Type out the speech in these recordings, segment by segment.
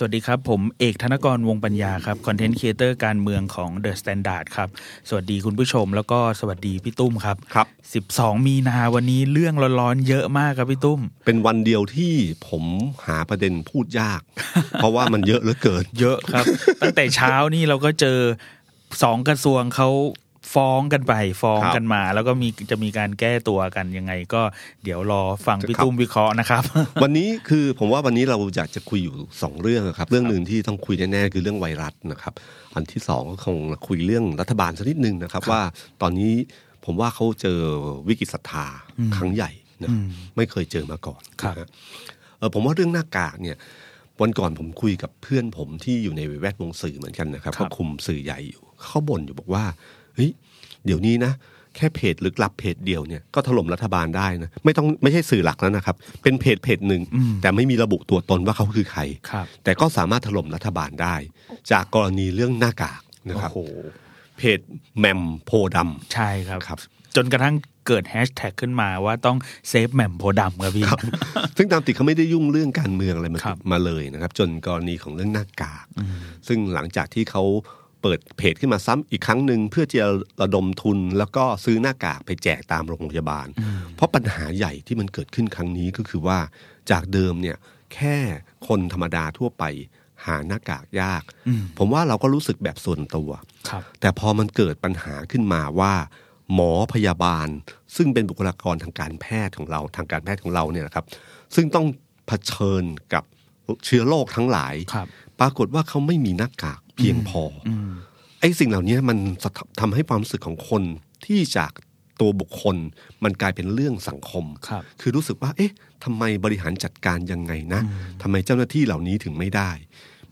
สวัสดีครับ ผมเอกธนกรวงปัญญาครับคอนเทนต์ครีเอเตอร์การเมืองของ The Standard ครับ สวัสดีคุณผู้ชมแล้วก็สวัสดีพี่ตุ้มครับครับ 12 มีนาวันนี้เรื่องร้อนๆเยอะมากครับพี่ตุ้ม เป็นวันเดียวที่ผมหาประเด็นพูดยาก เพราะว่ามันเยอะเหลือเกิน เยอะครับ ตั้งแต่เช้านี่เราก็เจอสองกระทรวงเขา ฟ้องกันไปฟ้องครับกันมา แล้วก็มีจะมีการแก้ตัวกันยังไง ก็เดี๋ยวรอฟังพี่ครับตุ้มวิเคราะห์นะครับ วันนี้คือผมว่าวันนี้เราอยากจะคุยอยู่สองเรื่องอะครับ เรื่องหนึ่งที่ต้องคุยแน่ๆคือเรื่องไวรัสนะครับ อันที่สองก็คงคุยเรื่องรัฐบาลสักนิดนึงนะครับ ว่าตอนนี้ผมว่าเขาเจอวิกฤตศรัทธาครั้งใหญ่นะไม่เคยเจอมาก่อนครับนะฮะเออผมว่าเรื่องหน้ากากเนี่ยวันก่อนผมคุยกับเพื่อนผมที่อยู่ในแวดวงสื่อเหมือนกันนะครับครับเขาคุมสื่อใหญ่อยู่เขาบ่นอยู่บอกว่าเฮ้ย เดี๋ยวนี้นะแค่เพจลึกลับเพจเดียวเนี่ยก็ถล่มรัฐบาลได้นะไม่ต้องไม่ใช่สื่อหลักแล้วนะครับ เป็นเพจเพจหนึ่งแต่ไม่มีระบุตัวตนว่าเขาคือใครครับแต่ก็สามารถถล่มรัฐบาลได้ จากกรณีเรื่องหน้ากากนะครับโอ้โหเพจแมมโพดำใช่ครับครับจนกระทั่งเกิดแฮชแท็กขึ้นมาว่าต้องเซฟแหม่มโพธิ์ดำครับพี่ซึ่งตามติดเขาไม่ได้ยุ่งเรื่องการเมืองอะไรมาครับมาเลยนะครับ จนกรณีของเรื่องหน้ากาก ซึ่งหลังจากที่เขา เปิดเพจขึ้นมาซ้ำอีกครั้งหนึ่งเพื่อจะระดมทุน แล้วก็ซื้อหน้ากากไปแจกตามโรงพยาบาล เพราะปัญหาใหญ่ที่มันเกิดขึ้นครั้งนี้ก็คือว่าจากเดิมเนี่ยแค่คนธรรมดาทั่วไปหาหน้ากากยาก ผมว่าเราก็รู้สึกแบบส่วนตัวครับแต่พอมันเกิดปัญหาขึ้นมาว่า หมอพยาบาล ซึ่งเป็นบุคลากรทางการแพทย์ของเราทางการแพทย์ของเราเนี่ยนะครับ ซึ่งต้องเผชิญกับเชื้อโรคทั้งหลายครับปรากฏว่าเขาไม่มีหน้ากาก เพียงพออไอ้สิ่งเหล่านี้มันสะททำให้ความรู้สึกของคนที่จากตัวบุคคลมันกลายเป็นเรื่องสังคมครับคือรู้สึกว่า เอ๊ะทำไมบริหารจัดการยังไงนะทำไมเจ้าหน้าที่เหล่านี้ถึงไม่ได้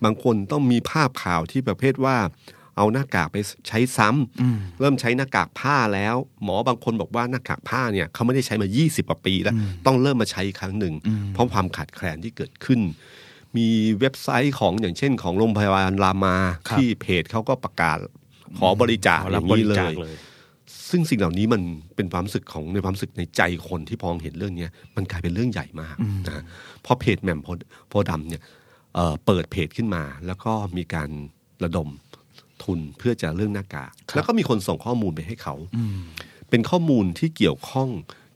บางคนต้องมีภาพข่าวที่ประเภทว่า เอาหน้ากากไปใช้ซ้ำเริ่มใช้หน้ากากผ้าแล้ว หมอบางคนบอกว่าหน้ากากผ้าเนี่ยเขาไม่ได้ใช้มา 20กว่าปีแล้ว ต้องเริ่มมาใช้อีกครั้งหนึ่งเพราะความขาดแคลนที่เกิดขึ้น มีเว็บไซต์ของอย่างเช่น ของโรงพยาบาลรามาครับที่เพจเขาก็ประกาศขอบริจาคขออรัย่าบงบนี้ริเลจาคยเลยซึ่งสิ่งเหล่านี้มันเป็นความรู้สึกของในความรู้สึกในใจคนที่พอเห็นเรื่องเนี้ยมันกลายเป็นเรื่องใหญ่มากนะฮะเพราะเพจแหม่มโพโพธิ์ดำเนี่ยเอ่อเปิดเพจขึ้นมา แล้วก็มีการระดมทุนเพื่อจะเรื่องหน้ากากแล้วก็มีคนส่งข้อมูลไปให้เขาเป็นข้อมูลที่เกี่ยวข้อง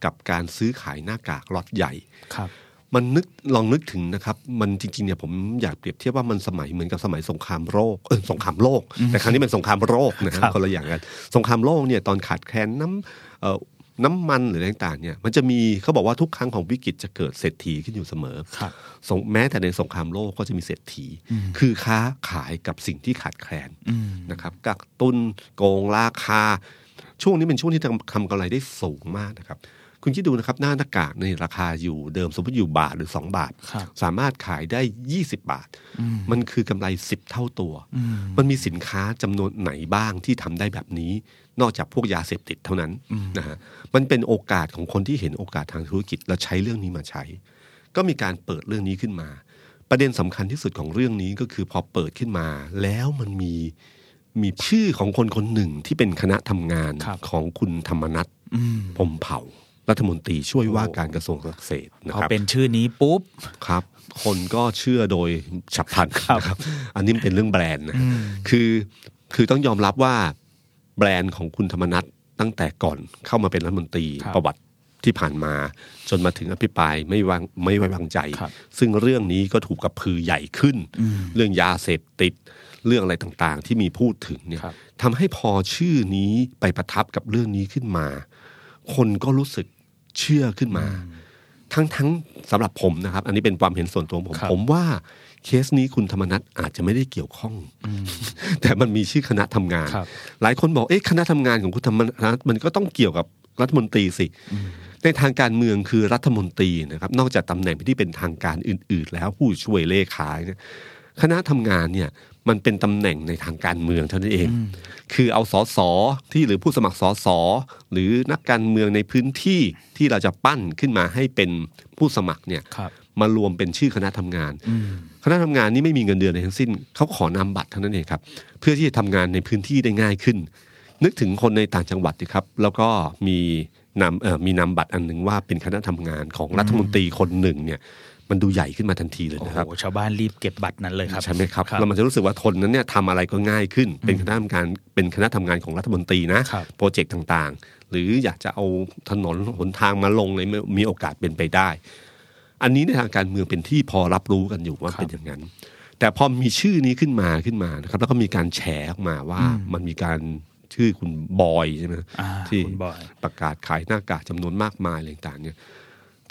กับการซื้อขายหน้ากากล็อตใหญ่ครับ มันนึกลองนึกถึงนะครับ มันจริงๆเนี่ยผมอยากเปรียบเทียบว่ามันสมัยเหมือนกับสมัยสงครามโลกเออสงครามโลก แต่ครั้งนี้เป็นสงครามโรคนะคครัรับบคนละอย่างกันสงครามโลกเนี่ยตอนขาดแคลนน้ำเอ่อน้ำมันหรืออะไรต่างๆเนี่ยมันจะมีเขาบอกว่าทุกครั้งของวิกฤตจะเกิดเศรษฐีขึ้นอยู่เสมอครับสงแม้แต่ในสงครามโลกก็จะมีเศรษฐี คือค้าขายกับสิ่งที่ขาดแคลนนะครับกักตุนโกงราคา ช่วงนี้เป็นช่วงที่ทำทำกำไรได้สูงมากนะครับ คุณคิดดูนะครับหน้าหน้ากากในราคาอยู่เดิมสมมติอยู่บาทหรือ 2 บาทครับสามารถขายได้ 20 บาท มันคือกำไร 10 เท่าตัว มันมีสินค้าจำนวนไหนบ้างที่ทำได้แบบนี้ นอกจากพวกยาเสพติดเท่านั้นนะฮะมันเป็นโอกาสของคนที่เห็นโอกาสทางธุรกิจแล้วใช้เรื่องนี้มาใช้ ก็มีการเปิดเรื่องนี้ขึ้นมา ประเด็นสำคัญที่สุดของเรื่องนี้ก็คือพอเปิดขึ้นมา แล้วมันมีมีชื่อของคนคนหนึ่งที่เป็นคณะทำงานครับของคุณธรรมนัฐพรหมเผ่า รัฐมนตรีช่วยว่าการกระทรวงเกษตรนะพอครับเป็นชื่อนี้ปุ๊บครับ คนก็เชื่อโดยฉับพลันครับนะครับอันนี้มันเป็นเรื่องแบรนด์นะคือคือต้องยอมรับว่าแบรนด์ของคุณธรรมนัฐตั้งแต่ก่อนเข้ามาเป็นรัฐมนตรีครับประวัติที่ผ่านมาจนมาถึงอภิปรายไม่วางไม่ไว้วางใจครับซึ่งเรื่องนี้ก็ถูกกระพือใหญ่ขึ้น เรื่องยาเสพติดเรื่องอะไรต่างๆ ที่มีพูดถึงเนี่ยครับทำให้พอชื่อนี้ไปประทับกับเรื่องนี้ขึ้นมา คนก็รู้สึก เชื่อขึ้นมา ทั้งทั้งสำหรับผมนะครับ อันนี้เป็นความเห็นส่วนตัวของผมครับผมว่าเคสนี้คุณธรรมนัฐอาจจะไม่ได้เกี่ยวข้อง แต่มันมีชื่อคณะทำงานครับหลายคนบอกเอ๊ะคณะทำงานของคุณธรรมนัฐมันก็ต้องเกี่ยวกับรัฐมนตรีสิ ในทางการเมืองคือรัฐมนตรีนะครับ นอกจากตำแหน่งที่เป็นทางการอื่น ๆ แล้วผู้ช่วยเลขาเนี่ยคณะทำงานเนี่ย มันเป็นตำแหน่งในทางการเมืองเท่านั้นเอง คือเอาสสที่หรือผู้สมัครสสหรือนักการเมืองในพื้นที่ที่เราจะปั้นขึ้นมาให้เป็นผู้สมัครเนี่ยครับมารวมเป็นชื่อคณะทำงาน คณะทำงานนี้ไม่มีเงินเดือนอะไรทั้งสิ้น เขาขอนำบัตรเท่านั้นเองครับ เพื่อที่จะทำงานในพื้นที่ได้ง่ายขึ้น นึกถึงคนในต่างจังหวัดดิครับ แล้วก็มีนำเอ่อมีนำบัตรอันหนึ่งว่าเป็นคณะทำงานของรัฐมนตรีคนหนึ่งเนี่ย มันดูใหญ่ขึ้นมาทันทีเลยโอ้นะโหครับชาวบ้านรีบเก็บบัตรนั้นเลยครับใช่ไหมครับแล้วมันจะรู้สึกว่าทนนั้นเนี่ยทำอะไรก็ง่ายขึ้น เป็นคณะทำงานเป็นคณะทำงานของรัฐมนตรีนะครับโปรเจกต์ต่างๆ หรืออยากจะเอาถนนหนทางมาลงเลยมีโอกาสเป็นไปได้ อันนี้ในทางการเมืองเป็นที่พอรับรู้กันอยู่ว่าครับเป็นอย่างนั้น แต่พอมีชื่อนี้ขึ้นมาขึ้นมานะครับ แล้วก็มีการแฉออกมาว่ามันมีการชื่อคุณบอยใช่ไหมอ่าที่คุณบอยประกาศขายหน้ากากจำนวนมากมายอะไรต่างๆเนี่ย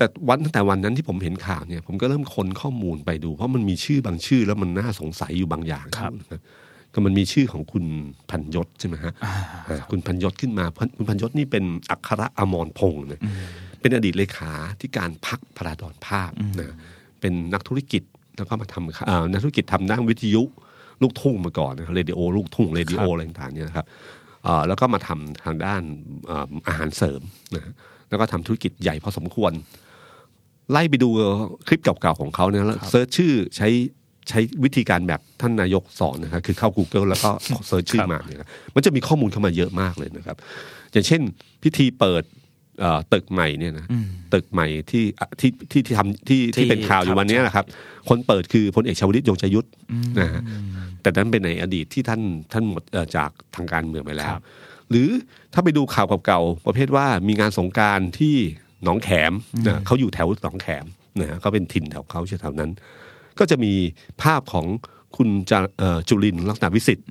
แต่วันตั้งแต่วันนั้นที่ผมเห็นข่าวเนี่ยผมก็เริ่มค้นข้อมูลไปดู เพราะมันมีชื่อบางชื่อแล้วมันน่าสงสัยอยู่บางอย่างครับนะก็มันมีชื่อของคุณพันยศใช่ไหมฮะอ่าคุณพันยศขึ้นมาคุณพันยศนี่เป็นอัครอมรพงศ์นะเป็นอดีตเลขาที่การพักพระราดอนภาพนะเป็นนักธุรกิจแล้วก็มาทำอ่านักธุรกิจทำด้านวิทยุลูกทุ่งมาก่อนนะครับเรดิโอลูกทุ่งเรดิโออะไรต่างๆเนี่ยนะครับเอ่อแล้วก็มาทำทางด้านเอ่ออาหารเสริมนะฮะแล้วก็ทำธุรกิจใหญ่พอสมควร ไล่ไปดูคลิปเก่าๆของเขาเนี่ยแล้ว search ชื่อใช้ใช้วิธีการแบบท่านนายกสอนนะครับคือเข้า Google แล้วก็เซิร์ชชื่อมาเนี่ยครับมันจะมีข้อมูลเข้ามาเยอะมากเลยนะครับ อย่างเช่น พิธีเปิดเอ่อตึกใหม่เนี่ยนะตึกใหม่ที่อะที่ที่ที่ทำที่ที่ที่เป็นข่าวอยู่วันเนี้ยนะครับ คนเปิดคือพลเอกชวลิตยงใจยุทธนะฮะแต่นั้นเป็นในอดีตที่ท่านท่านหมดเอ่อจากทางการเมืองไปแล้ควรับหรือถ้าไปดูข่าวเก่าๆประเภทว่ามีงานสงกรารที่ หนองแขมนะเขาอยู่แถวหนองแขมนะฮะเขาเป็นถิ่นแถวเขาแถวนั้น ก็จะมีภาพของคุณจาเอ่อจุลินทร์ลักษณะวิสิทธิ์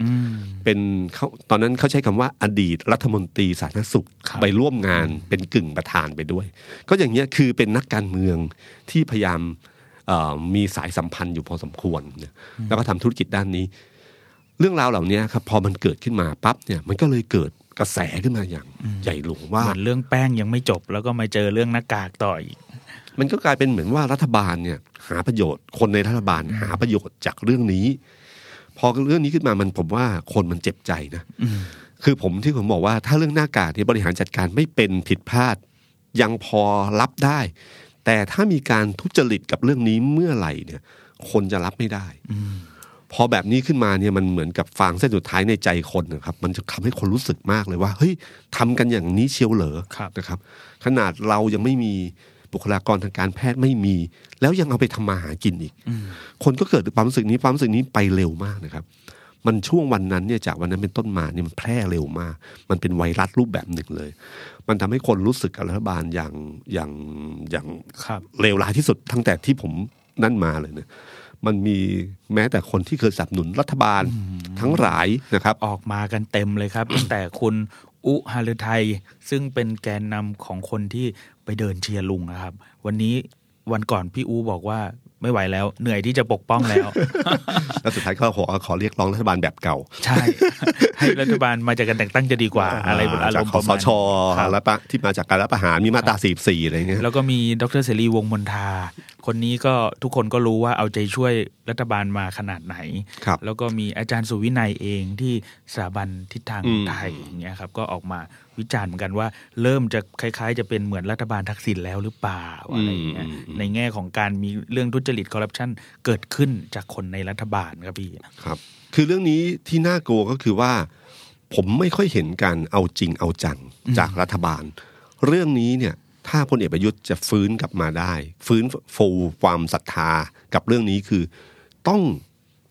เป็นเขาตอนนั้นเขาใช้คำว่าอดีตรัฐมนตรีสาธารณสุขครับไปร่วมงานเป็นกึ่งประธานไปด้วย ก็อย่างเงี้ยคือเป็นนักการเมืองที่พยายามเอ่อมีสายสัมพันธ์อยู่พอสมควรเนี่ยแล้วก็ทำธุรกิจด้านนี้ เรื่องราวเหล่านี้ครับพอมันเกิดขึ้นมาปั๊บเนี่ยมันก็เลยเกิด กระแสขึ้นมาอย่างใหญ่หลวงว่าเหมือนเรื่องแป้งยังไม่จบ แล้วก็มาเจอเรื่องหน้ากากต่ออีกมันก็กลายเป็นเหมือนว่ารัฐบาลเนี่ย หาประโยชน์คนในรัฐบาลหาประโยชน์จากเรื่องนี้ พอเรื่องนี้ขึ้นมามันผมว่าคนมันเจ็บใจนะคือผมที่ผมบอกว่าถ้าเรื่องหน้ากากที่บริหารจัดการไม่เป็นผิดพลาด ยังพอรับได้ แต่ถ้ามีการทุจริตกับเรื่องนี้เมื่อไหร่เนี่ย คนจะรับไม่ได้ พอแบบนี้ขึ้นมาเนี่ยมันเหมือนกับฟางเส้นสุดท้ายในใจคนนะครับ มันจะทำให้คนรู้สึกมากเลยว่าเฮ้ยทำกันอย่างนี้เชียวเหรอครับนะครับ ขนาดเรายังไม่มีบุคลากรทางการแพทย์ไม่มี แล้วยังเอาไปทำมาหากินอีก คนก็เกิดความรู้สึกนี้ความรู้สึกนี้ไปเร็วมากนะครับ มันช่วงวันนั้นเนี่ยจากวันนั้นเป็นต้นมาเนี่ยมันแพร่เร็วมาก มันเป็นไวรัสรูปแบบหนึ่งเลย มันทำให้คนรู้สึกกับรัฐบาลอย่างอย่างอย่างครับเลวร้ายที่สุดตั้งแต่ที่ผมนั่นมาเลยเนี่ย มันมีแม้แต่คนที่เคยสนับสนุนรัฐบาลทั้งหลายนะครับ ออกมากันเต็มเลยครับ ตั้งแต่คุณอุฮารุไทย ซึ่งเป็นแกนนำของคนที่ไปเดินเชียร์ลุงนะครับ วันนี้วันก่อนพี่อูบอกว่าไม่ไหวแล้ว เหนื่อยที่จะปกป้องแล้ว แล้วสุดท้ายก็ขอขอเรียกร้องรัฐบาลแบบเก่า ใช่ ให้รัฐบาลมาจากการแต่งตั้งจะดีกว่า อะไรอารจากมณ์คปอระสมาณชครับแล้วปะที่มาจากการรัฐประหารมีมาตราสี่สี่อะไรเงี้ยแล้วก็มีดรเสรีวงศ์มนทา คนนี้ก็ทุกคนก็รู้ว่าเอาใจช่วยรัฐบาลมาขนาดไหนครับแล้วก็มีอาจารย์สุวินัยเองที่สถาบันทิศทางอืมไทยอย่างเงี้ยครับก็ออกมาวิจารณ์เหมือนกันว่า เริ่มจะคล้ายๆ จะเป็นเหมือนรัฐบาลทักษิณแล้วหรือเปล่าอะไรอย่างเงี้ยในแง่ของการมีเรื่องทุจริตคอร์รัปชันเกิดขึ้นจากคนในรัฐบาลครับพี่ครับ คือเรื่องนี้ที่น่ากลัวก็คือว่า ผมไม่ค่อยเห็นการเอาจริงเอาจังจากรัฐบาล เรื่องนี้เนี่ย ถ้าพลเอกประยุทธ์จะฟื้นกลับมาได้ ฟื้นฟูความศรัทธากับเรื่องนี้คือ ต้อง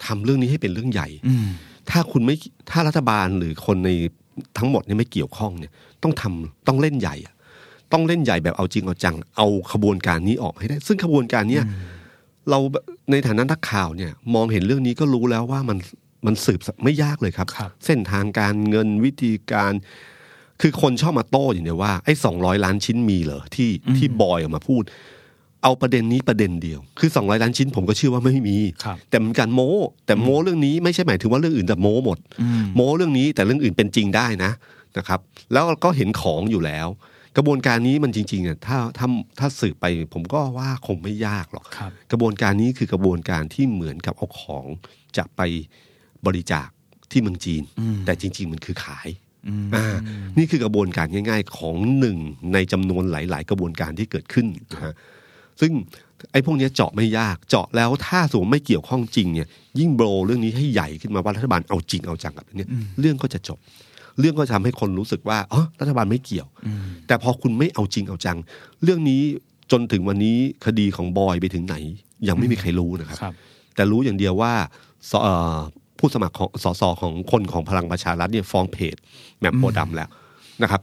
ทำเรื่องนี้ให้เป็นเรื่องใหญ่อืมถ้าคุณไม่ถ้ารัฐบาลหรือคนในทั้งหมดเนี่ยไม่เกี่ยวข้องเนี่ย ต้องทำต้องเล่นใหญ่อะต้องเล่นใหญ่แบบเอาจริงเอาจัง เอาขบวนการนี้ออกให้ได้ ซึ่งขบวนการเนี้ยเราในฐานะนักข่าวเนี่ย มองเห็นเรื่องนี้ก็รู้แล้วว่ามันมันสืบไม่ยากเลยครับครับเส้นทางการเงินวิธีการ คือคนชอบมาโต้อย่างเดียวว่าไอ้สองร้อยล้านชิ้นมีเหรอที่ที่บอยออกมาพูด เอาประเด็นนี้ประเด็นเดียว คือสองร้อยล้านชิ้นผมก็เชื่อว่าไม่มีครับแต่มันการโม้ แต่โม้เรื่องนี้ไม่ใช่หมายถึงว่าเรื่องอื่นจะโม้หมดอืมโม้เรื่องนี้แต่เรื่องอื่นเป็นจริงได้นะนะครับ แล้วก็เห็นของอยู่แล้ว กระบวนการนี้มันจริงๆอะถ้าถ้าถ้าสืบไปผมก็ว่าคงไม่ยากหรอกครับกระบวนการนี้คือกระบวนการที่เหมือนกับเอาของจะไปบริจาคที่เมืองจีน แต่จริง ๆ มันคือขาย อืมอ่านี่คือกระบวนการง่าย ๆ ของหนึ่งในจำนวนหลาย ๆ กระบวนการที่เกิดขึ้นนะฮะซึ่งไอ้พวกเนี้ยเจาะไม่ยากเจาะแล้วถ้าสมมติไม่เกี่ยวข้องจริงเนี่ยยิ่งโบรเรื่องนี้ให้ใหญ่ขึ้นมาว่ารัฐบาลเอาจริงเอาจังกับเนี่ยเรื่องก็จะจบ เรื่องก็จะทำให้คนรู้สึกว่าอ๋อรัฐบาลไม่เกี่ยว แต่พอคุณไม่เอาจริงเอาจัง เรื่องนี้จนถึงวันนี้คดีของบอยไปถึงไหน ยังไม่มีใครรู้นะครับครับแต่รู้อย่างเดียวว่าสเอ่อ ผู้สมัครของสสของคนของพลังประชารัฐเนี่ยฟ้องเพจแหม่มโพธิ์ดำแล้วนะครับ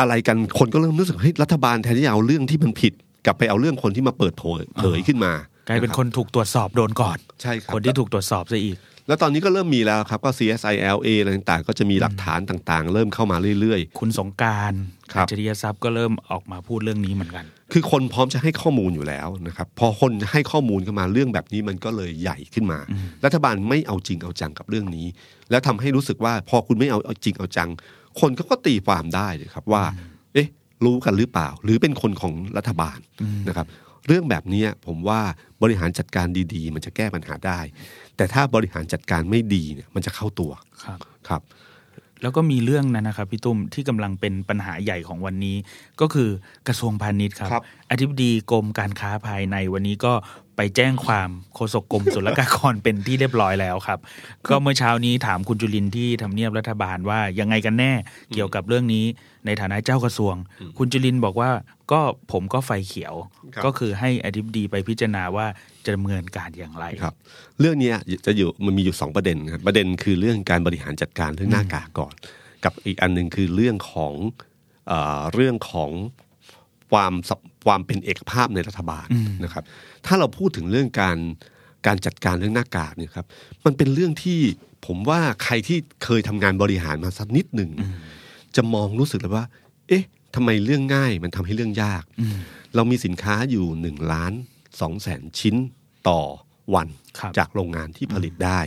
อะไรกันคนก็เริ่มรู้สึกเฮ้ยรัฐบาลแทนที่จะเอาเรื่องที่มันผิดกลับไปเอาเรื่องคนที่มาเปิดเผยเผยขึ้นมากลายเป็นคนถูกตรวจสอบโดนก่อน ใช่ครับ คนที่ถูกตรวจสอบซะอีก แล้วตอนนี้ก็เริ่มมีแล้วครับก็ CSILA อะไรต่างๆ ก็จะมีหลักฐานต่างๆ เริ่มเข้ามาเรื่อยคุณสงกรารครับจริยทรัพย์ก็เริ่มออกมาพูดเรื่องนี้เหมือนกันๆคือคนพร้อมจะให้ข้อมูลอยู่แล้วนะครับ พอคนให้ข้อมูลเข้ามาเรื่องแบบนี้มันก็เลยใหญ่ขึ้นมา รัฐบาลไม่เอาจริงเอาจังกับเรื่องนี้ แล้วทำให้รู้สึกว่าพอคุณไม่เอาเอาจริงเอาจัง คนก็ก็ตีความได้เลยครับว่า เอ๊ะ รู้กันหรือเปล่า หรือเป็นคนของรัฐบาลนะครับ เรื่องแบบนี้ผมว่าบริหารจัดการดี ๆ มันจะแก้ปัญหาได้ แต่ถ้าบริหารจัดการไม่ดีเนี่ยมันจะเข้าตัวครับครับ แล้วก็มีเรื่องนั้นนะครับพี่ตุ้มที่กำลังเป็นปัญหาใหญ่ของวันนี้ ก็คือกระทรวงพาณิชย์ครับครับ อธิบดีกรมการค้าภายในวันนี้ก็ไปแจ้งความโฆษกกรมศุลกากรเป็นที่เรียบร้อยแล้วครับ ก็เมื่อเช้านี้ถามคุณจุลินทร์ที่ทำเนียบรัฐบาลว่ายังไงกันแน่เกี่ยวกับเรื่องนี้ในฐานะเจ้ากระทรวง คุณจุลินทร์บอกว่าก็ผมก็ไฟเขียวครับก็คือให้อธิบดีไปพิจารณาว่าจะดำเนินการอย่างไรครับ เรื่องเนี้ยจะอยู่มันมีอยู่สองประเด็นครับประเด็นคือเรื่องการบริหารจัดการเรื่องหน้ากากก่อน กับอีกอันหนึ่งคือเรื่องของเอ่อเรื่องของความสับ ความเป็นเอกภาพในรัฐบาลนะครับ ถ้าเราพูดถึงเรื่องการการจัดการเรื่องหน้ากากเนี่ยครับ มันเป็นเรื่องที่ผมว่าใครที่เคยทำงานบริหารมาสักนิดหนึ่งเนี่ยจะมองรู้สึกเลยว่า เอ๊ะทำไมเรื่องง่ายมันทำให้เรื่องยาก เรามีสินค้าอยู่หนึ่งล้านสองแสนชิ้นต่อวันครับจากโรงงานที่ผลิตได้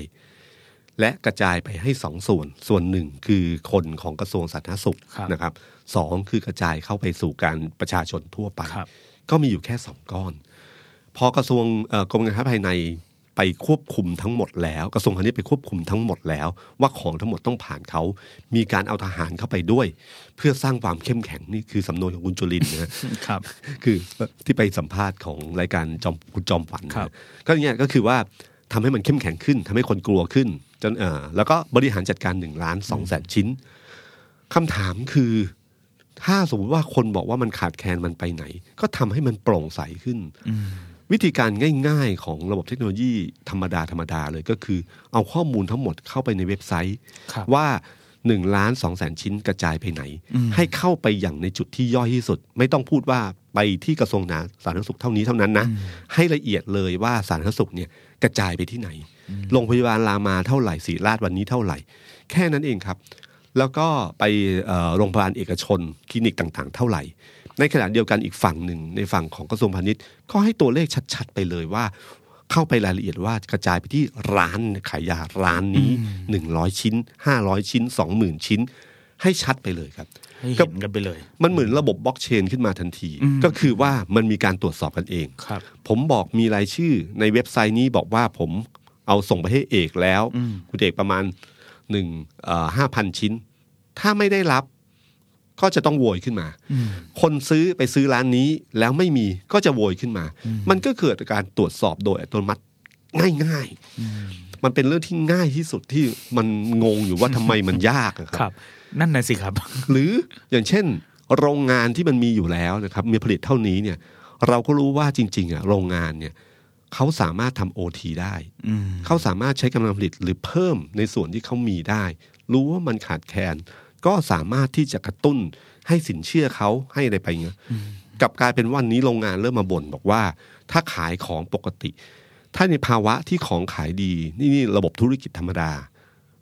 และกระจายไปให้สองส่วนส่วนหนึ่งคือคนของกระทรวงสาธารณสุขครับนะครับ สองคือกระจายเข้าไปสู่การประชาชนทั่วไปครับก็มีอยู่แค่สองก้อน พอกระทรวงเอ่อกรมการค้าภายในไปควบคุมทั้งหมดแล้ว กระทรวงพาณิชย์ไปควบคุมทั้งหมดแล้ว ว่าของทั้งหมดต้องผ่านเขา มีการเอาทหารเข้าไปด้วย เพื่อสร้างความเข้มแข็งนี่คือสำนวนของคุณจุลินทร์นะฮะครับ คือที่ไปสัมภาษณ์ของรายการจอมคุณจอมฝันครับก็เนี่ยก็คือว่าทำให้มันเข้มแข็งขึ้นทำให้คนกลัวขึ้นจนเออแล้วก็บริหารจัดการหนึ่งล้านสองแสนชิ้นคำถามคือ ถ้าสมมติว่าคนบอกว่ามันขาดแคลนมันไปไหน ก็ทำให้มันโปร่งใสขึ้น วิธีการง่ายๆของระบบเทคโนโลยีธรรมดาธรรมดาเลยก็คือ เอาข้อมูลทั้งหมดเข้าไปในเว็บไซต์ครับว่า1ล้าน2แสนชิ้นกระจายไปไหน ให้เข้าไปอย่างในจุดที่ย่อยที่สุด ไม่ต้องพูดว่าไปที่กระทรวงสาธารณสุขเท่านี้เท่านั้นนะให้ละเอียดเลยว่าสาธารณสุขเนี่ยกระจายไปที่ไหนโรงพยาบาลรามาเท่าไหร่ศรีราชวันนี้เท่าไหร่ แค่นั้นเองครับ แล้วก็ไปเอ่อโรงพยาบาลเอกชน คลินิกต่างๆ เท่าไหร่ ในขณะเดียวกันอีกฝั่งหนึ่งในฝั่งของกระทรวงพาณิชย์ก็ให้ตัวเลขชัดๆ ไปเลยว่า เข้าไปรายละเอียดว่ากระจายไปที่ร้านขายยาร้านนี้หนึ่งร้อยชิ้นห้าร้อยชิ้นสองหมื่นชิ้น ให้ชัดไปเลยครับให้เห็นกันไปเลย มันเหมือนระบบบล็อกเชนขึ้นมาทันที ก็คือว่ามันมีการตรวจสอบกันเองครับ ผมบอกมีรายชื่อในเว็บไซต์นี้บอกว่าผมเอาส่งไปให้เอกแล้ว คุณเอกประมาณหนึ่งห้าพันชิ้น ถ้าไม่ได้รับ ก็จะต้องโวยขึ้นมา คนซื้อไปซื้อร้านนี้แล้วไม่มีก็จะโวยขึ้นมา มันก็เกิดการตรวจสอบโดยอัตโนมัติง่ายๆ มันเป็นเรื่องที่ง่ายที่สุดที่มันงงอยู่ว่าทำไมมันยากอะคครับรับ นั่นน่ะสิครับ หรืออย่างเช่น โรงงานที่มันมีอยู่แล้วนะครับ มีผลิตเท่านี้เนี่ย เราก็รู้ว่าจริง ๆอะโรงงานเนี่ยเขาสามารถทำโอทีได้อืมเขาสามารถใช้กำลังผลิตหรือเพิ่มในส่วนที่เขามีได้ รู้ว่ามันขาดแคลน ก็สามารถที่จะกระตุ้นให้สินเชื่อเขาให้อะไรไปเงี้ยกลับกลายเป็นวันนี้โรงงานเริ่มมาบ่นบอกว่า ถ้าขายของปกติ ถ้าในภาวะที่ของขายดีนี่นี่ระบบธุรกิจธรรมดา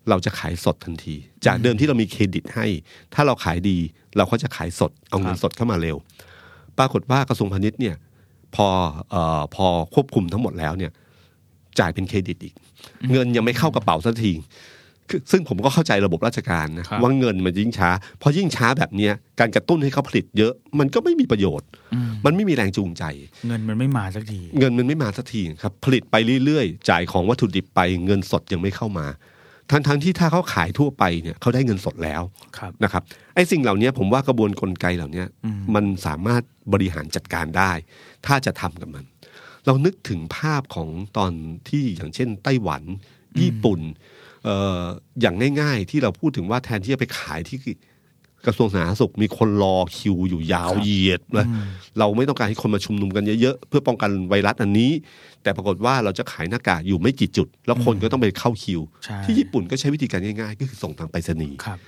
เราจะขายสดทันที จากเดิมที่เรามีเครดิตให้ ถ้าเราขายดี เราก็จะขายสดเอาเงินสดเข้ามาเร็ว ปรากฏว่ากระทรวงพาณิชย์เนี่ยพอเอ่อพอควบคุมทั้งหมดแล้วเนี่ยจ่ายเป็นเครดิตอีก เงินยังไม่เข้ากระเป๋าสักทีคือ ซึ่งผมก็เข้าใจระบบราชการนะครับว่าเงินมันยิ่งช้าเพราะยิ่งช้าแบบเนี้ยการกระตุ้นให้เขาผลิตเยอะมันก็ไม่มีประโยชน์อืมมันไม่มีแรงจูงใจ เงินมันไม่มาสักทีเงินมันไม่มาสักทีครับผลิตไปเรื่อยๆ จ่ายของวัตถุดิบไปเงินสดยังไม่เข้ามา ทั้งๆที่ถ้าเขาขายทั่วไปเนี่ยเขาได้เงินสดแล้วครับนะครับไอ้สิ่งเหล่านี้ผมว่ากระบวนกลไกเหล่านี้อืมมันสามารถบริหารจัดการได้ ถ้าจะทำกับมัน เรานึกถึงภาพของตอนที่อย่างเช่น ไต้หวัน ญี่ปุ่นเอ่ออย่างง่ายๆ ที่เราพูดถึงว่าแทนที่จะไปขายที่กระทรวงสาธารณสุขมีคนรอคิวอยู่ยาวเหยียดนะอืมเราไม่ต้องการให้คนมาชุมนุมกันเยอะๆ เพื่อป้องกันไวรัสอันนี้ แต่ปรากฏว่าเราจะขายหน้ากากอยู่ไม่กี่จุด แล้วคนก็ต้องไปเข้าคิวใช่ที่ญี่ปุ่นก็ใช้วิธีการง่ายๆ ก็คือส่งทางไปรษณีย์ครับ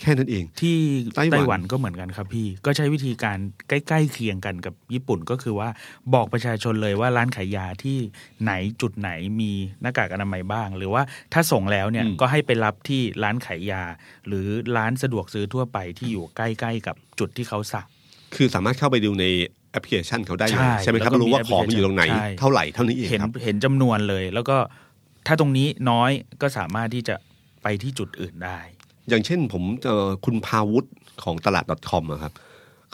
แค่นั้นเอง ที่ไต้หวันไต้หวันก็เหมือนกันครับพี่ ก็ใช้วิธีการใกล้ๆเคียงกันกับญี่ปุ่นก็คือว่าบอกประชาชนเลยว่าร้านขายยาที่ไหนจุดไหนมีหน้ากากอนามัยบ้าง หรือว่าถ้าส่งแล้วเนี่ยอืมก็ให้ไปรับที่ร้านขายยา หรือร้านสะดวกซื้อทั่วไปที่อยู่ใกล้ๆกับจุดที่เขาสั่งคือสามารถเข้าไปดูในแอปพลิเคชันเขาได้เลยใช่ใช่ไหมครับแล้วก็มีรู้ว่าของมันอยู่ตรงไหนใช่เท่าไหร่เท่านี้เองเห็นครับเห็นจำนวนเลย แล้วก็ถ้าตรงนี้น้อยก็สามารถที่จะไปที่จุดอื่นได้ อย่างเช่นผมเจอคุณพาวุฒิของตลาด .com อะครับ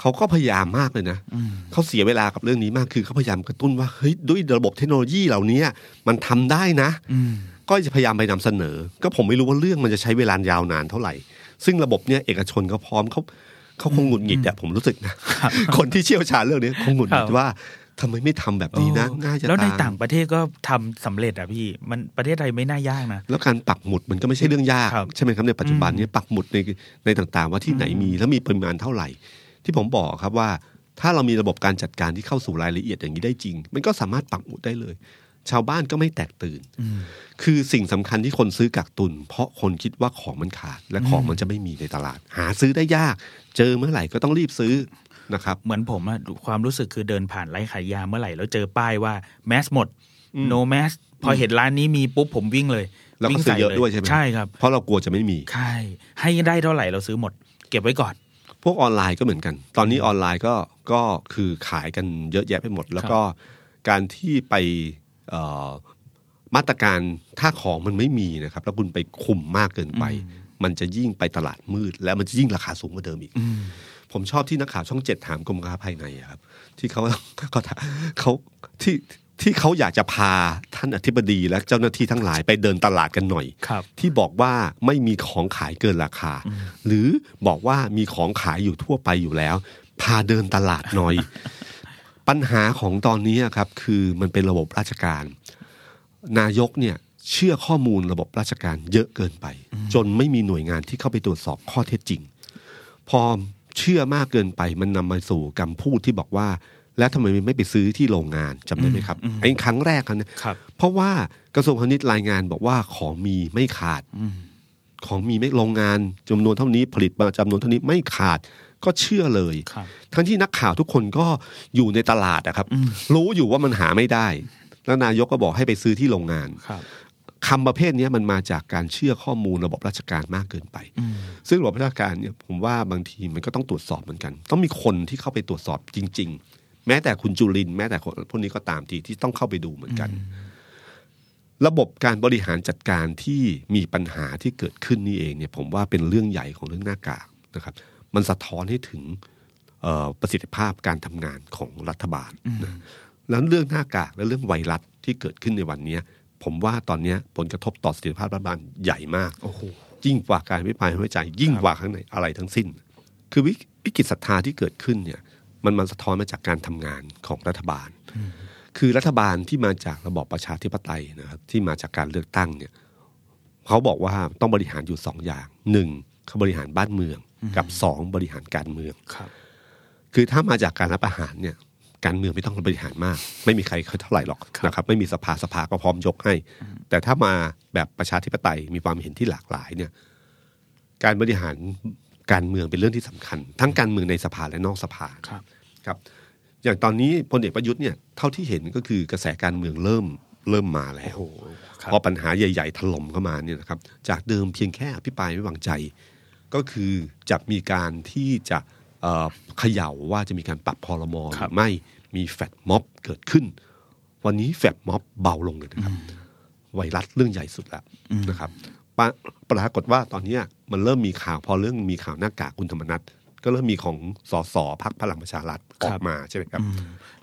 เขาก็พยายามมากเลยนะอืมเขาเสียเวลากับเรื่องนี้มากคือเขาพยายามกระตุ้นว่าเฮ้ยด้วยระบบเทคโนโลยีเหล่านี้มันทำได้นะอืมก็จะพยายามไปนำเสนอ ก็ผมไม่รู้ว่าเรื่องมันจะใช้เวลายาวนานเท่าไหร่ ซึ่งระบบเนี้ยเอกชนเขาพร้อมเขาเขาคงหงุดหงิดอะผมรู้สึกนะคนที่เชี่ยวชาญเรื่องนี้คงหงุดหงิดครับว่า ทำไมไม่ทำแบบนี้นะโอ้ง่ายจะแล้วในตายต่างประเทศก็ทำสำเร็จอะพี่ มันประเทศไทยไม่น่ายากนะ แล้วการปักหมุดมันก็ไม่ใช่เรื่องยากครับใช่ไหมครับในปัจจุบันอืมเนี้ปักหมุดในในต่างๆ ว่าที่ไหนมีแล้วมีปริมาณเท่าไหร่ ที่ผมบอกครับว่า ถ้าเรามีระบบการจัดการที่เข้าสู่รายละเอียดอย่างนี้ได้จริง มันก็สามารถปักหมุดได้เลย ชาวบ้านก็ไม่แตกตื่นอืมคือสิ่งสำคัญที่คนซื้อกักตุน เพราะคนคิดว่าของมันขาด และของมันจะไม่มีในตลาด หาซื้อได้ยาก เจอเมื่อไหร่ก็ต้องรีบซื้อ นะครับเหมือนผมอะความรู้สึกคือเดินผ่านร้านขายยาเมื่อไหร่ แล้วเจอป้ายว่าแมสหมด no mask พอเห็นร้านนี้มีปุ๊บผมวิ่งเลยแล้วก็วิ่งซื้อใส่เยอะลด้วยใช่ไหมใช่ครับเพราะเรากลัวจะไม่มีใช่ให้ได้เท่าไหร่เราซื้อหมด เก็บไว้ก่อน พวกออนไลน์ก็เหมือนกัน ตอนนี้ออนไลน์ก็ก็คือขายกันเยอะแยะไปหมด แล้วก็การที่ไปเอ่อมาตรการถ้าของมันไม่มีนะครับ แล้วคุณไปคุมมากเกินไป มันจะยิ่งไปตลาดมืด แล้วมันจะยิ่งราคาสูงกว่าเดิมอีกอืม ผมชอบที่นักข่าวช่องเจ็ดถามกรมการค้าภายในอะครับ ที่เขาเขาถามเขาที่ที่เขาอยากจะพาท่านอธิบดีและเจ้าหน้าที่ทั้งหลายไปเดินตลาดกันหน่อยครับที่บอกว่าไม่มีของขายเกินราคา หรือบอกว่ามีของขายอยู่ทั่วไปอยู่แล้ว พาเดินตลาดหน่อย ปัญหาของตอนนี้ครับ คือมันเป็นระบบราชการ นายกเนี่ยเชื่อข้อมูลระบบราชการเยอะเกินไป จนไม่มีหน่วยงานที่เข้าไปตรวจสอบข้อเท็จจริง พอ เชื่อมากเกินไปมันนำมาสู่คำพูดที่บอกว่า แล้วทำไมไม่ไปซื้อที่โรงงานจำได้ไหมครับไอ้ครั้งแรกครับครับเพราะว่ากระทรวงพาณิชย์รายงานบอกว่าของมีไม่ขาดอืมของมีไม่โรงงานจำนวนเท่านี้ผลิตมาจำนวนเท่านี้ไม่ขาดก็เชื่อเลยครับทั้งที่นักข่าวทุกคนก็อยู่ในตลาดนะครับอืมรู้อยู่ว่ามันหาไม่ได้ แล้วนายกก็บอกให้ไปซื้อที่โรงงาน ครับคำประเภทนี้มันมาจากการเชื่อข้อมูลระบบราชการมากเกินไปอืมซึ่งระบบราชการเนี่ยผมว่าบางทีมันก็ต้องตรวจสอบเหมือนกัน ต้องมีคนที่เข้าไปตรวจสอบจริง ๆ แม้แต่คุณจุลินทร์แม้แต่คนพวกนี้ก็ตามทีที่ต้องเข้าไปดูเหมือนกัน ระบบการบริหารจัดการที่มีปัญหาที่เกิดขึ้นนี่เองเนี่ย ผมว่าเป็นเรื่องใหญ่ของเรื่องหน้ากากนะครับ มันสะท้อนให้ถึงเอ่อประสิทธิภาพการทำงานของรัฐบาลนะแล้วเรื่องหน้ากากและเรื่องไวรัสที่เกิดขึ้นในวันเนี้ย ผมว่าตอนเนี้ยผลกระทบต่อเสถียรภาพรัฐบาลใหญ่มากโอ้โหยิ่งกว่าการวิพากษ์ไม่ไว้ใจยิ่งกว่าข้างในอะไรทั้งสิ้น คือวิวิกฤตศรัทธาที่เกิดขึ้นเนี่ย มันมันสะท้อนมาจากการทำงานของรัฐบาล คือรัฐบาลที่มาจากระบอบประชาธิปไตยนะครับที่มาจากการเลือกตั้งเนี่ยเขาบอกว่าต้องบริหารอยู่สองอย่างหนึ่งเขาบริหารบ้านเมืองกับสองบริหารการเมืองครับ คือถ้ามาจากการรับอาหารเนี่ย การเมืองไม่ต้องบริหารมาก ไม่มีใครเคยเท่าไหร่หรอกครับนะครับไม่มีสภาสภาก็พร้อมยกให้ แต่ถ้ามาแบบประชาธิปไตยมีความเห็นที่หลากหลายเนี่ยการบริหารการเมืองเป็นเรื่องที่สำคัญ ทั้งการเมืองในสภาและนอกสภาครับครับ อย่างตอนนี้พลเอกประยุทธ์เนี่ยเท่าที่เห็นก็คือกระแสการเมืองเริ่มเริ่มมาแล้วครับพอปัญหาใหญ่ ๆ ถล่มเข้ามาเนี่ยนะครับ จากเดิมเพียงแค่อภิปรายไม่วางใจ ก็คือจะมีการที่จะเอ่อเขย่าว่าจะมีการปรับพรมหครัรือบไม่ มีแฟดม็อบเกิดขึ้น วันนี้แฟดม็อบเบาลงเลยนะครับไวรัสเรื่องใหญ่สุดแล้วนะครับปะปรากฏว่าตอนเนี้ยมันเริ่มมีข่าวพอเรื่องมีข่าวหน้ากากคุณธรรมนัฐก็เริ่มมีของสสพักพลังประชารัฐออกมาใช่ไหมครับอืม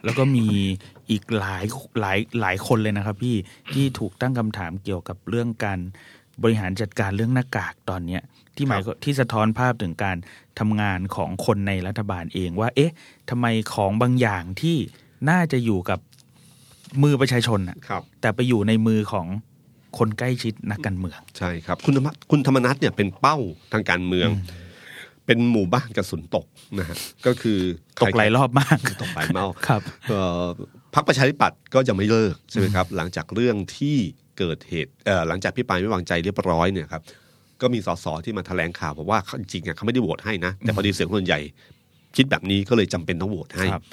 แล้วก็มีอีกหลายหลายหลายคนเลยนะครับ พี่ที่ถูกตั้งคำถามเกี่ยวกับเรื่องการบริหารจัดการเรื่องหน้ากากตอนเนี้ย ที่หมายก็ที่สะท้อนภาพถึงการทำงานของคนในรัฐบาลเองว่า เอ๊ะทำไมของบางอย่างที่น่าจะอยู่กับมือประชาชนน่ะครับแต่ไปอยู่ในมือของคนใกล้ชิดนักการเมือง ใช่ครับ คุณธรรมคุณธรรมนัฐเนี่ยเป็นเป้าทางการเมือง เป็นหมู่บ้านกระสุนตกนะฮะก็คือตกหลายรอบมากตกหลายเมาครับเอ่อพรรคประชาธิปัตย์ก็จะไม่เลิกใช่ไหมครับ หลังจากเรื่องที่เกิดเหตุเอ่อหลังจากพิปรายไม่วางใจเรียบร้อยเนี่ยครับ ก็มีสสที่มาแถลงข่าวบอกว่าจริงๆอะเขาไม่ได้โหวตให้นะ แต่พอดีเสียงส่วนใหญ่ คิดแบบนี้ก็เลยจำเป็นต้องโหวตให้ครับ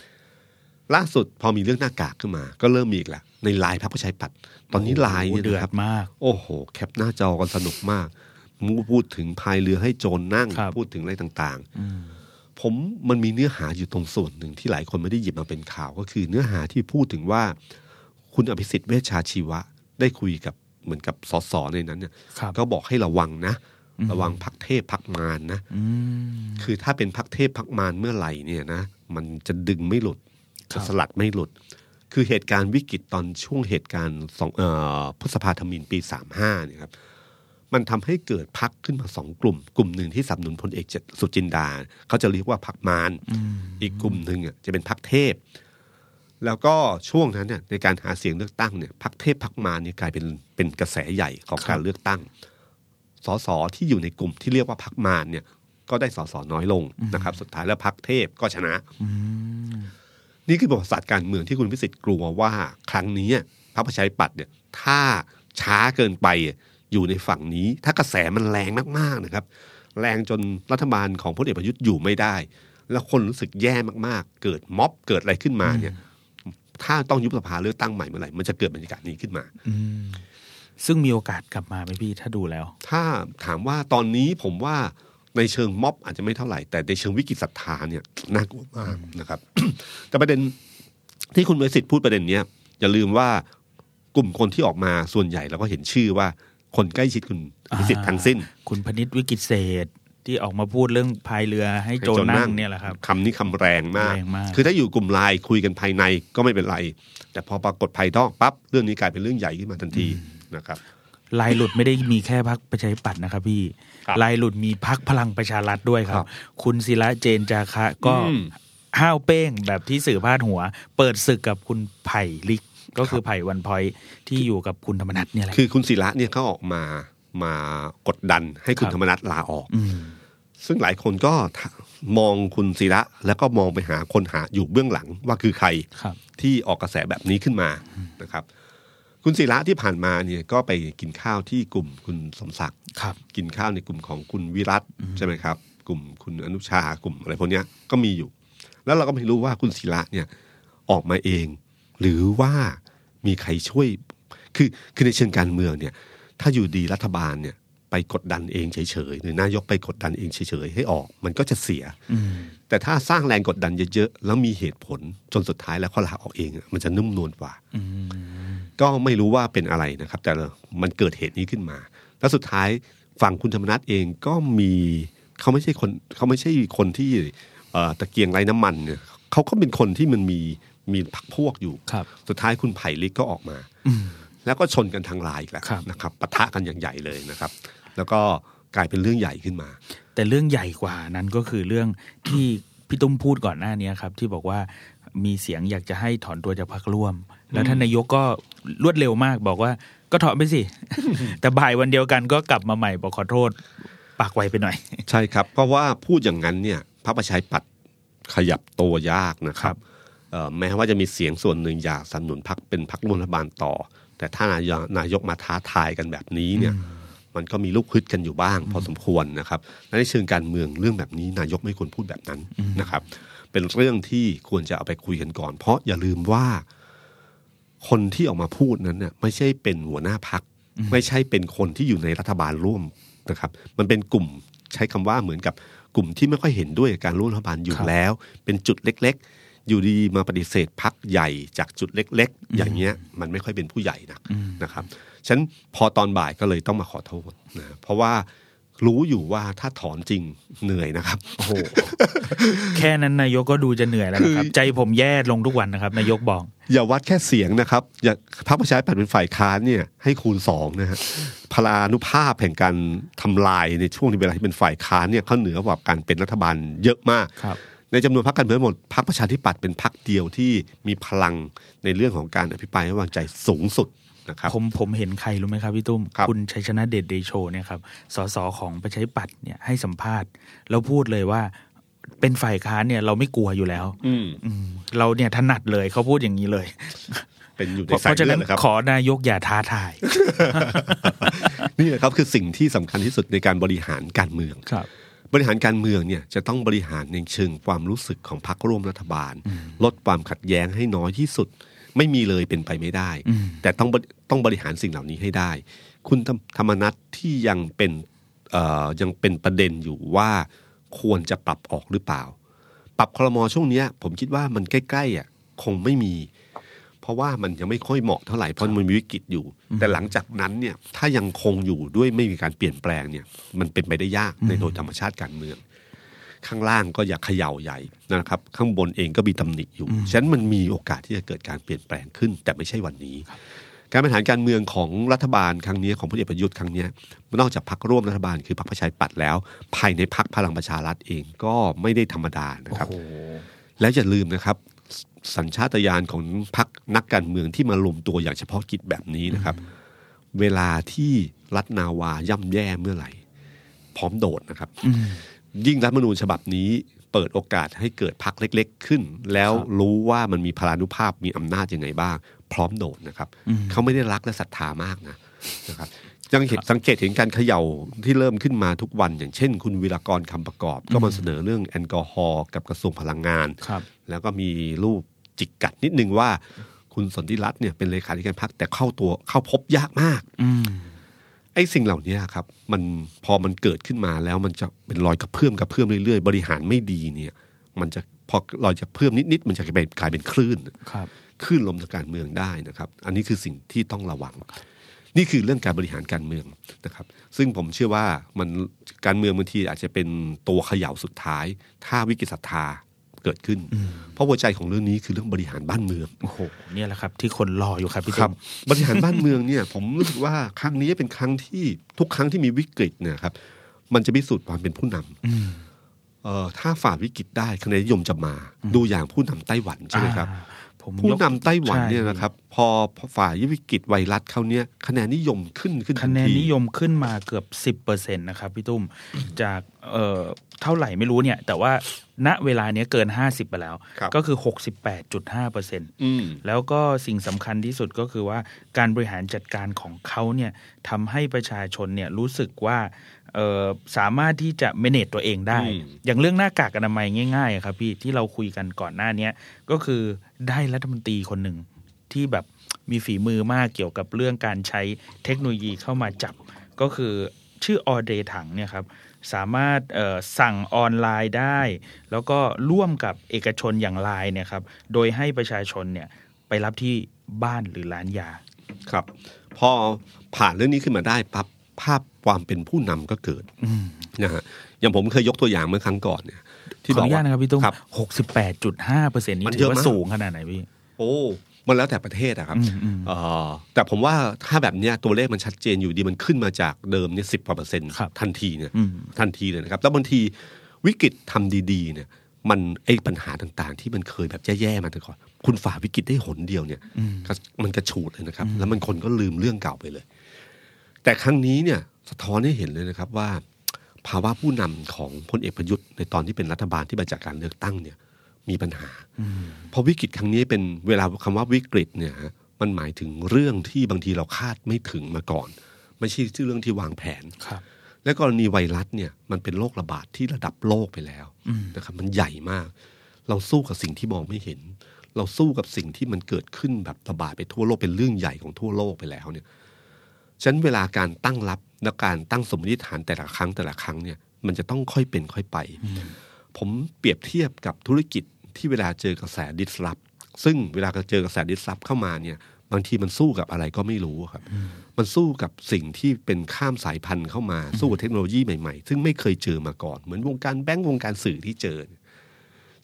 ล่าสุดพอมีเรื่องหน้ากากขึ้นมา ก็เริ่มมีอีกแล้วในไลน์พรรคประชาธิปัตย์ตอนนี้ไลน์เนี่ยเดือนะคดรับมาก โอ้โห แคปหน้าจอกันสนุกมากมูพูดถึงพายเรือให้โจรนั่งครับพูดถึงอะไรต่างอืมๆผมมันมีเนื้อหาอยู่ตรงส่วนหนึ่งที่หลายคนไม่ได้หยิบมาเป็นข่าวก็คือเนื้อหาที่พูดถึงว่า คุณอภิสิทธิ์เวชชาชีวะได้คุยกับ เหมือนกับสสในนั้นเนี่ยครับก็บอกให้ระวังนะ ระวังพักเทพพักมารนะอืมคือถ้าเป็นพักเทพพักมารเมื่อไหร่เนี่ยนะมันจะดึงไม่หลุดครัจะบสลัดไม่หลุด คือเหตุการณ์วิกฤตตอนช่วงเหตุการณ์สองเอ่อพฤษภาธมินปีสามห้าเนี่ยครับมันทำให้เกิดพักขึ้นมาสองกลุ่ม กลุ่มหนึ่งที่สนับสนุนพลเอกสุจินดา เขาจะเรียกว่าพักมารอืมอีกกลุ่มหนึ่งอะจะเป็นพักเทพ แล้วก็ช่วงนั้นเนี่ยในการหาเสียงเลือกตั้งเนี่ยพักเทพพักมารเนี่ยกลายเป็นเป็นกระแสใหญ่ของการเลือกตั้งสสที่อยู่ในกลุ่มที่เรียกว่าพักมารเนี่ย ก็ได้สสน้อยลงนะครับ สุดท้ายแล้วพักเทพก็ชนะอืมนี่คือประวัติศาสตร์การเมืองที่คุณพิสิทธิ์กลัวว่า ครั้งนี้พรรคประชาธิปัตย์เนี่ย ถ้าช้าเกินไปอยู่ในฝั่งนี้ ถ้ากระแสมันแรงมากๆนะครับ แรงจนรัฐบาลของพลเอกประยุทธ์อยู่ไม่ได้ แล้วคนรู้สึกแย่มากๆ เกิดม็อบเกิดอะไรขึ้นมาเนี่ย ถ้าต้องยุบสภาเลือกตั้งใหม่เมื่อไหร่มันจะเกิดบรรยากาศนี้ขึ้นมาอืมซึ่งมีโอกาสกลับมาไหมพี่ถ้าดูแล้ว ถ้าถามว่าตอนนี้ผมว่าในเชิงม็อบอาจจะไม่เท่าไหร่ แต่ในเชิงวิกฤตศรัทธาเนี่ยน่ากลัวมากนะครับ แต่ประเด็นที่คุณเวสิทธิ์พูดประเด็นเนี้ยอย่าลืมว่ากลุ่มคนที่ออกมาส่วนใหญ่เราก็เห็นชื่อว่าคนใกล้ชิดคุณวิสิทธิ์ทั้งสิ้น คุณพนิษฐ์วิกิตเศษ ที่ออกมาพูดเรื่องพายเรือให้โจรนั่งเนี่ยแหละครับคำนี้คำแรงมากแรงมาก คือถ้าอยู่กลุ่มไลน์คุยกันภายในก็ไม่เป็นไร แต่พอปรากฏภายนอกปั๊บเรื่องนี้กลายเป็นเรื่องใหญ่ขึ้นมาทันทีนะครับลายหลุดไม่ได้มีแค่พักประชาธิปัตย์นะครับพี่ครับลายหลุดมีพักพลังประชารัฐด้วยครัครับบคุณศิระเจนจาคะก็อืมห้าวเป้งแบบที่สื่อพาดหัว เปิดศึกกับคุณไผ่ลิก ก็คือครับไผ่วันพอยที่อยู่กับคุณธรรมนัฐเนี่ยแหละคือคุณศิระเนี่ยเขาออกมามากดดันให้คุณครับธรรมนัฐลาออกอืม ซึ่งหลายคนก็มองคุณศิระแล้วก็มองไปหาคนหาอยู่เบื้องหลังว่าคือใครครับที่ออกกระแสแบบนี้ขึ้นมานะครับ คุณศิระที่ผ่านมาเนี่ยก็ไปกินข้าวที่กลุ่มคุณสมศักดิ์ครับกินข้าวในกลุ่มของคุณวิรัตใช่ไหมครับ กลุ่มคุณอนุชากลุ่มอะไรพวกเนี้ยก็มีอยู่ แล้วเราก็ไม่รู้ว่าคุณศิระเนี่ยออกมาเอง หรือว่ามีใครช่วยคือคือในเชิงการเมืองเนี่ย ถ้าอยู่ดีรัฐบาลเนี่ย ไปกดดันเองเฉยๆหรือนายกไปกดดันเองเฉยๆให้ออก มันก็จะเสียอืมแต่ถ้าสร้างแรงกดดันเยอะๆแล้วมีเหตุผลจนสุดท้ายแล้วเขาลาออกเองอะมันจะนุ่มนวลกว่าอืมก็ไม่รู้ว่าเป็นอะไรนะครับ แต่มันเกิดเหตุนี้ขึ้นมา แล้วสุดท้ายฝั่งคุณธรรมนัฐเองก็มีเขาไม่ใช่คนเขาไม่ใช่คนที่เอ่อตะเกียงไร้น้ำมันเนี่ยเขาก็เป็นคนที่มันมีมีพักพวกอยู่ครับสุดท้ายคุณไผ่ลิกก็ออกมาอืมแล้วก็ชนกันทางไลน์อีกแล้วครับนะครับปะทะกันอย่างใหญ่เลยนะครับ แล้วก็กลายเป็นเรื่องใหญ่ขึ้นมา แต่เรื่องใหญ่กว่านั้นก็คือเรื่องที่พี่ตุ้มพูดก่อนหน้านี้ครับ ที่บอกว่ามีเสียงอยากจะให้ถอนตัวจากพรรคร่วม แล้วท่านนายกก็รวดเร็วมากบอกว่าก็ถอนไปสิ แต่บ่ายวันเดียวกันก็กลับมาใหม่บอกขอโทษปากไวไปหน่อย ใช่ครับ เพราะว่าพูดอย่างนั้นเนี่ยพระประชาธิปัตย์ขยับตัวยากนะครับเอ่อแม้ว่าจะมีเสียงส่วนหนึ่งอยากสนับสนุนพักเป็นพักร่วมรัฐบาลต่อ แต่ถ้านายกนายกมาท้าทายกันแบบนี้เนี่ย มันก็มีลูกฮึดกันอยู่บ้าง พอสมควรนะครับและในเชิงการเมืองเรื่องแบบนี้นายกไม่ควรพูดแบบนั้นนะครับ เป็นเรื่องที่ควรจะเอาไปคุยกันก่อน เพราะอย่าลืมว่า คนที่ออกมาพูดนั้นเนี่ยไม่ใช่เป็นหัวหน้าพัก ไม่ใช่เป็นคนที่อยู่ในรัฐบาลร่วมนะครับ มันเป็นกลุ่มใช้คำว่าเหมือนกับกลุ่มที่ไม่ค่อยเห็นด้วยกับการร่วมรัฐบาลอยู่ครับแล้ว เป็นจุดเล็ก อยู่ดีๆมาปฏิเสธพักใหญ่จากจุดเล็ก ๆ อย่างเงี้ยมันไม่ค่อยเป็นผู้ใหญ่นะนะครับฉะนันพอตอนบ่ายก็เลยต้องมาขอโทษนะเพราะว่ารู้อยู่ว่าถ้าถอนจริงเหนื่อยนะครับโอ้โหแค่นั้นนายกก็ดูจะเหนื่อยแล้วนะครับ ใจผมแย่ลงทุกวันนะครับ นายกบอก อย่าวัดแค่เสียงนะครับ อย่าพรรคประชาธิปัตย์เป็นฝ่ายค้านเนี่ยให้คูณสองนะฮะพลานุภาพแห่งการทำลายในช่วงที่เวลาที่เป็นฝ่ายค้านเนี่ยเขาเหนือกว่าการเป็นรัฐบาลเยอะมากครับ ในจำนวนพรรคการเมืองหมดพรรคประชาธิปัตย์เป็นพรรคเดียวที่มีพลังในเรื่องของการอภิปรายไม่วางใจสูงสุดนะครับผมผมเห็นใครรู้ไหมครับพี่ตุ้มครับณชัยชนะเดชเดโชเนี่ยครับสสของประชาธิปัตย์เนี่ยให้สัมภาษณ์แล้วพูดเลยว่าเป็นฝ่ายค้านเนี่ยเราไม่กลัวอยู่แล้ว อืมอืมเราเนี่ยถนัดเลยเขาพูดอย่างนี้เลย เป็นอยู่ในเพราะสายเพราะฉะเลือนั้ดนนะครับขอนายกอย่าท้าทาย นี่แหละครับคือสิ่งที่สำคัญที่สุดในการบริหารการเมืองครับ บริหารการเมืองเนี่ยจะต้องบริหารในเชิงความรู้สึกของพรรคร่วมรัฐบาล ลดความขัดแย้งให้น้อยที่สุด ไม่มีเลยเป็นไปไม่ได้อืมแต่ต้องบริต้องบริหารสิ่งเหล่านี้ให้ได้ คุณธรรมธรรมนัทที่ยังเป็นเอ่อยังเป็นประเด็นอยู่ว่าควรจะปรับออกหรือเปล่า ปรับคลมอช่วงเนี้ยผมคิดว่ามันใกล้ๆอะคงไม่มีเพ ราะว่ามันยังไม่ค่อยเหมาะเท่าไหร่เพราะมันมีวิกฤตอยู่ แต่หลังจากนั้นเนี่ยถ้ายังคงอยู่ด้วยไม่มีการเปลี่ยนแปลงเนี่ย มันเป็นไปได้ยากในโดยธรรมชาติการเมือง ข้างล่างก็อย่าเขย่าใหญ่นะครับ ข้างบนเองก็มีตำหนิอยู่ฉะนั้นมันมีโอกาสที่จะเกิดการเปลี่ยนแปลงขึ้น แต่ไม่ใช่วันนี้การบริหารการเมืองของรัฐบาลครั้งนี้ของพลเอกประยุทธ์ครั้งเนี้ยนอกจากพรรคร่วมรัฐบาลคือพรรคประชาธิปัตย์แล้ว ภายในพรรคพลังประชารัฐเองก็ไม่ได้ธรรมดานะครับโอ้โหแล้วอย่าลืมนะครับ สัญชาตญาณของพรรคนักการเมืองที่มารวมตัวอย่างเฉพาะกิจแบบนี้นะครับ เวลาที่รัฐนาวาย่ำแย่เมื่อไหร่ พร้อมโดดนะครับอืมยิ่งรัฐธรรมนูญฉบับนี้เปิดโอกาสให้เกิดพรรคเล็ก ๆ ขึ้น แล้วรู้ว่ามันมีพลานุภาพมีอำนาจยังไงบ้าง พร้อมโดดนะครับอืมเขาไม่ได้รักและศรัทธามากนะนะครับยังเห็นสังเกตเห็นการเขย่าที่เริ่มขึ้นมาทุกวัน อย่างเช่น คุณวิรากรคำประกอบ ก็มาเสนอเรื่องแอลกอฮอล์กับกระทรวงพลังงานครับ แล้วก็มีรูปจิกกัดนิดนึงว่า คุณสนธิรัตน์เนี่ยเป็นเลขาธิการพรรคแต่เข้าตัวเข้าพบยากมากอืมไอ้สิ่งเหล่านี้ครับ มันพอมันเกิดขึ้นมาแล้วมันจะเป็นรอยกระเพื่อมกระเพื่อมเรื่อยๆ บริหารไม่ดีเนี่ย มันจะพอรอยจะเพิ่มนิดๆมันจะกลายเป็นกลายเป็นคลื่นครับคลื่นลมทางการเมืองได้นะครับ อันนี้คือสิ่งที่ต้องระวัง นี่คือเรื่องการบริหารการเมืองนะครับ ซึ่งผมเชื่อว่ามันการเมืองบางทีอาจจะเป็นตัวเขย่าสุดท้าย ถ้าวิกฤตศรัทธา เกิดขึ้น เพราะหัวใจของเรื่องนี้คือเรื่องบริหารบ้านเมืองโอ้โหเนี่ยแหละครับ ที่คนรออยู่ครับพี่ครัตุ้บมบริหารบ้านเมืองเนี่ย ผมรู้สึกว่าครั้งนี้เป็นครั้งที่ทุกครั้งที่มีวิกฤตเนี่ยครับ มันจะพิสูจน์ความเป็นผู้นำอืมเอ่อถ้าฝ่าวิกฤตได้คะแนนนิยมจะมา ดูอย่างผู้นำไต้หวันใช่ไหมครับอ่า ผมผู้ยกนำไต้หวันเนี่ยใช่นะครับ พอพอฝ่าวิกฤตไวรัสเขาเนี่ยคะแนนนิยมขึ้นขึ้นทัคะแนนทีนิยมขึ้นมาเกือบสิบเปอร์เซ็นตนะครับพี่ตุ้มจากเอ่อเท่าไหร่ไม่รู้เนี่ย แต่ว่าณเวลาเนี้ยเกินห้าสิบไปแล้วครับก็คือหกสิบแปดจุดห้าเปอร์เซ็นอืมแล้วก็สิ่งสำคัญที่สุดก็คือว่าการบริหารจัดการของเขาเนี่ยทำให้ประชาชนเนี่ยรู้สึกว่าเอ่อ สามารถที่จะ manage ตัวเองได้อืมอย่างเรื่องหน้ากากอนามัยง่ายๆอะครับพี่ที่เราคุยกันก่อนหน้าเนี้ยก็คือได้รัฐมนตรีคนหนึ่งที่แบบมีฝีมือมากเกี่ยวกับเรื่องการใช้เทคโนโลยีเข้ามาจับ ก็คือชื่อออเดถังเนี่ยครับสามารถเอ่อสั่งออนไลน์ได้ แล้วก็ร่วมกับเอกชนอย่างไลน์เนี่ยครับโดยให้ประชาชนเนี่ยไปรับที่บ้านหรือร้านยา ครับ พอผ่านเรื่องนี้ขึ้นมาได้ปั๊บ ภาพความเป็นผู้นำก็เกิดอืมนะฮะอย่างผมเคยยกตัวอย่างเมื่อครั้งก่อนเนี่ยที่ขบอออกนุญาว่าตนะครับพี่ตุ้มครับหกสิบแปดจุดห้าเปอร์เซ็นต์นี่มันถืเยออะว่ามากสูงขนาดไหนพี่ โอ้มันแล้วแต่ประเทศอะครับอืมอืมเอ่อแต่ผมว่าถ้าแบบเนี้ยตัวเลขมันชัดเจนอยู่ดีมันขึ้นมาจากเดิมเนี่ยสิบกว่าเปอร์เซ็นต์ครับทันทีเนี่ยอืมทันทีเลยนะครับแล้วบางทีวิกฤตทำดีๆ เนี่ย มันไอ้ปัญหาต่างๆ ที่มันเคยแบบแย่ๆมาแต่ก่อนคุณฝ่าวิกฤตได้หนเดียวเนี่ยอืมก็มันกระฉูดเลยนะครับ แล้วมันคนก็ลืมเรื่องเก่าไปเลย แต่ครั้งนี้เนี่ยสะท้อนให้เห็นเลยนะครับว่า ภาวะผู้นำของพลเอกประยุทธ์ในตอนที่เป็นรัฐบาลที่มาจากการเลือกตั้งเนี่ยมีปัญหาอืมเพราะวิกฤตครั้งนี้เป็นเวลาคำว่าวิกฤตเนี่ยฮะมันหมายถึงเรื่องที่บางทีเราคาดไม่ถึงมาก่อน ไม่ใช่เรื่องที่วางแผนครับ และกรณีไวรัสเนี่ยมันเป็นโรคระบาดที่ระดับโลกไปแล้วอืมนะครับมันใหญ่มาก เราสู้กับสิ่งที่มองไม่เห็น เราสู้กับสิ่งที่มันเกิดขึ้นแบบระบาดไปทั่วโลกเป็นเรื่องใหญ่ของทั่วโลกไปแล้วเนี่ย ฉะนั้นเวลาการตั้งรับและการตั้งสมมติฐานแต่ละครั้งแต่ละครั้งเนี่ยมันจะต้องค่อยเป็นค่อยไป ผมเปรียบเทียบกับธุรกิจที่เวลาเจอกระแสดิสรับซึ่งเวลาเจอกระแสดิสรับเข้ามาเนี่ยบางทีมันสู้กับอะไรก็ไม่รู้ครับ มันสู้กับสิ่งที่เป็นข้ามสายพันธุ์เข้ามา สู้กับเทคโนโลยีใหม่ๆ ซึ่งไม่เคยเจอมาก่อน เหมือนวงการแบงก์วงการสื่อที่เจอ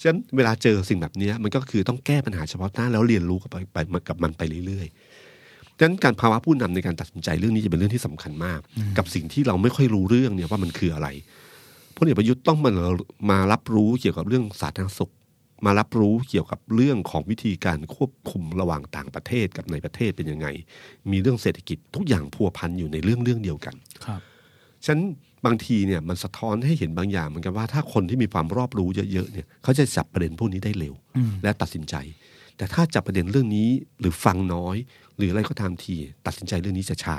ฉะนั้นเวลาเจอสิ่งแบบเนี้ยมันก็คือต้องแก้ปัญหาเฉพาะหน้าแล้วเรียนรู้กับไปไปกับมันไปเรื่อยๆ ดังนั้นการภาวะผู้นำในการตัดสินใจเรื่องนี้จะเป็นเรื่องที่สำคัญมาก กับสิ่งที่เราไม่ค่อยรู้เรื่องเนี่ยว่ามันคืออะไรพลเอกประยุทธ์ต้องมามารับรู้เกี่ยวกับเรื่องสาธารณสุข มารับรู้เกี่ยวกับเรื่องของวิธีการควบคุมระหว่างต่างประเทศกับในประเทศเป็นยังไง มีเรื่องเศรษฐกิจทุกอย่างพัวพันอยู่ในเรื่องเรื่องเดียวกันครับฉะนันบางทีเนี่ยมันสะท้อนให้เห็นบางอย่างเหมือนกันว่าถ้าคนที่มีความรอบรู้เยอะๆเนี่ยเขาจะจับประเด็นพวกนี้ได้เร็วอืมและตัดสินใจ แต่ถ้าจับประเด็นเรื่องนี้หรือฟังน้อย หรืออะไรก็ตามที ตัดสินใจเรื่องนี้จะช้า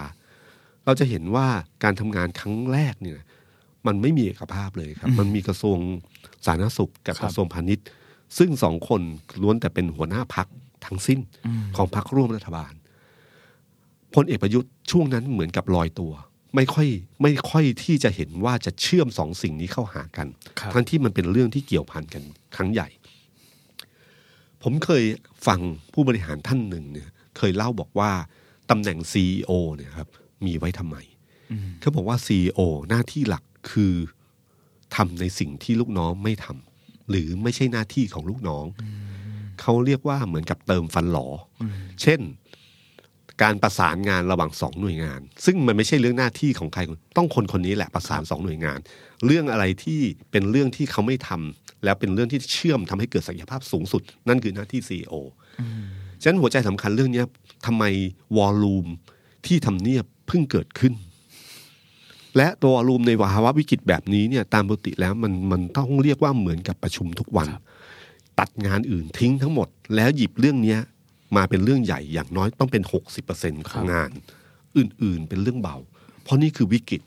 เราจะเห็นว่าการทำงานครั้งแรกเนี่ยมันไม่มีเอกภาพเลยครับ มันมีกระทรวงสาธารณสุขกับครับกระทรวงพาณิชย์ ซึ่งสองคนล้วนแต่เป็นหัวหน้าพักทั้งสิ้นของพักร่วมรัฐบาลพลเอกประยุทธ์ช่วงนั้นเหมือนกับลอยตัว ไม่ค่อยไม่ค่อยที่จะเห็นว่าจะเชื่อมสองสิ่งนี้เข้าหากันครับทั้งที่มันเป็นเรื่องที่เกี่ยวพันกันครั้งใหญ่ ผมเคยฟังผู้บริหารท่านหนึ่งเนี่ยเคยเล่าบอกว่าตำแหน่ง CEO เนี่ยครับมีไว้ทำไม เขาบอกว่า CEO หน้าที่หลักคือทำในสิ่งที่ลูกน้องไม่ทำหรือไม่ใช่หน้าที่ของลูกน้อง เขาเรียกว่าเหมือนกับเติมฟันหลออเช่น การประสานงานระหว่างสองหน่วยงาน ซึ่งมันไม่ใช่เรื่องหน้าที่ของใครต้องคนคนนี้แหละประสานสองหน่วยงาน เรื่องอะไรที่เป็นเรื่องที่เขาไม่ทำ แล้วเป็นเรื่องที่เชื่อมทำให้เกิดศักยภาพสูงสุด นั่นคือหน้าที่ CEO ฉะนั้นหัวใจสำคัญเรื่องเนี้ยทำไมวอลลุ่มที่ทำเนียบเพิ่งเกิดขึ้น และตัววอลลุ่มในภาวะวิกฤตแบบนี้เนี่ยตามปกติแล้วมันมันต้องเรียกว่าเหมือนกับประชุมทุกวัน ตัดงานอื่นทิ้งทั้งหมด แล้วหยิบเรื่องเนี้ยมาเป็นเรื่องใหญ่อย่างน้อยต้องเป็น 60%ของงาน อื่นๆเป็นเรื่องเบา เพราะนี่คือวิกฤต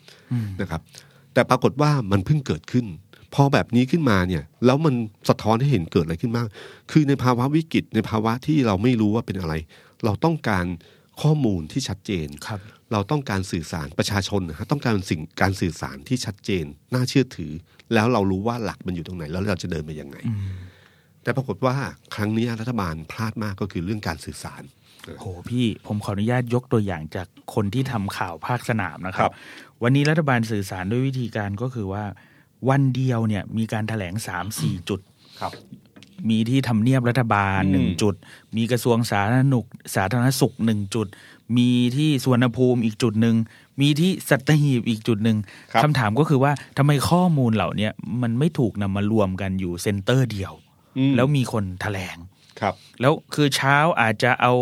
นะครับ แต่ปรากฏว่ามันเพิ่งเกิดขึ้น พอแบบนี้ขึ้นมาเนี่ยแล้วมันสะท้อนให้เห็นเกิดอะไรขึ้นบ้างคือในภาวะวิกฤตในภาวะที่เราไม่รู้ว่าเป็นอะไร เราต้องการข้อมูลที่ชัดเจนครับเราต้องการสื่อสารประชาชนนะฮะต้องการสิ่งการสื่อสารที่ชัดเจน น่าเชื่อถือ แล้วเรารู้ว่าหลักมันอยู่ตรงไหน แล้วเราจะเดินไปยังไง แต่ปรากฏว่าครั้งนี้รัฐบาลพลาดมากก็คือเรื่องการสื่อสารโหพี่ผมขออนุญาตยกตัวอย่างจากคนที่ทำข่าวภาคสนามนะครัครับบวันนี้รัฐบาลสื่อสารด้วยวิธีการก็คือว่า วันเดียวเนี่ยมีการแถลงสามสี่จุดครับ มีที่ทำเนียบรัฐบาลอืมหนึ่งจุด มีกระทรวงสาธารณสุขสาธารณสุขหนึ่งจุด มีที่สวนภูมิอีกจุดหนึ่งมีที่สัตหีบอีกจุดหนึ่งครับคำถามก็คือว่าทำไมข้อมูลเหล่าเนี้ยมันไม่ถูกนำมารวมกันอยู่เซ็นเตอร์เดียวอืมแล้วมีคนแถลงครับ แล้วคือเช้าอาจจะเอา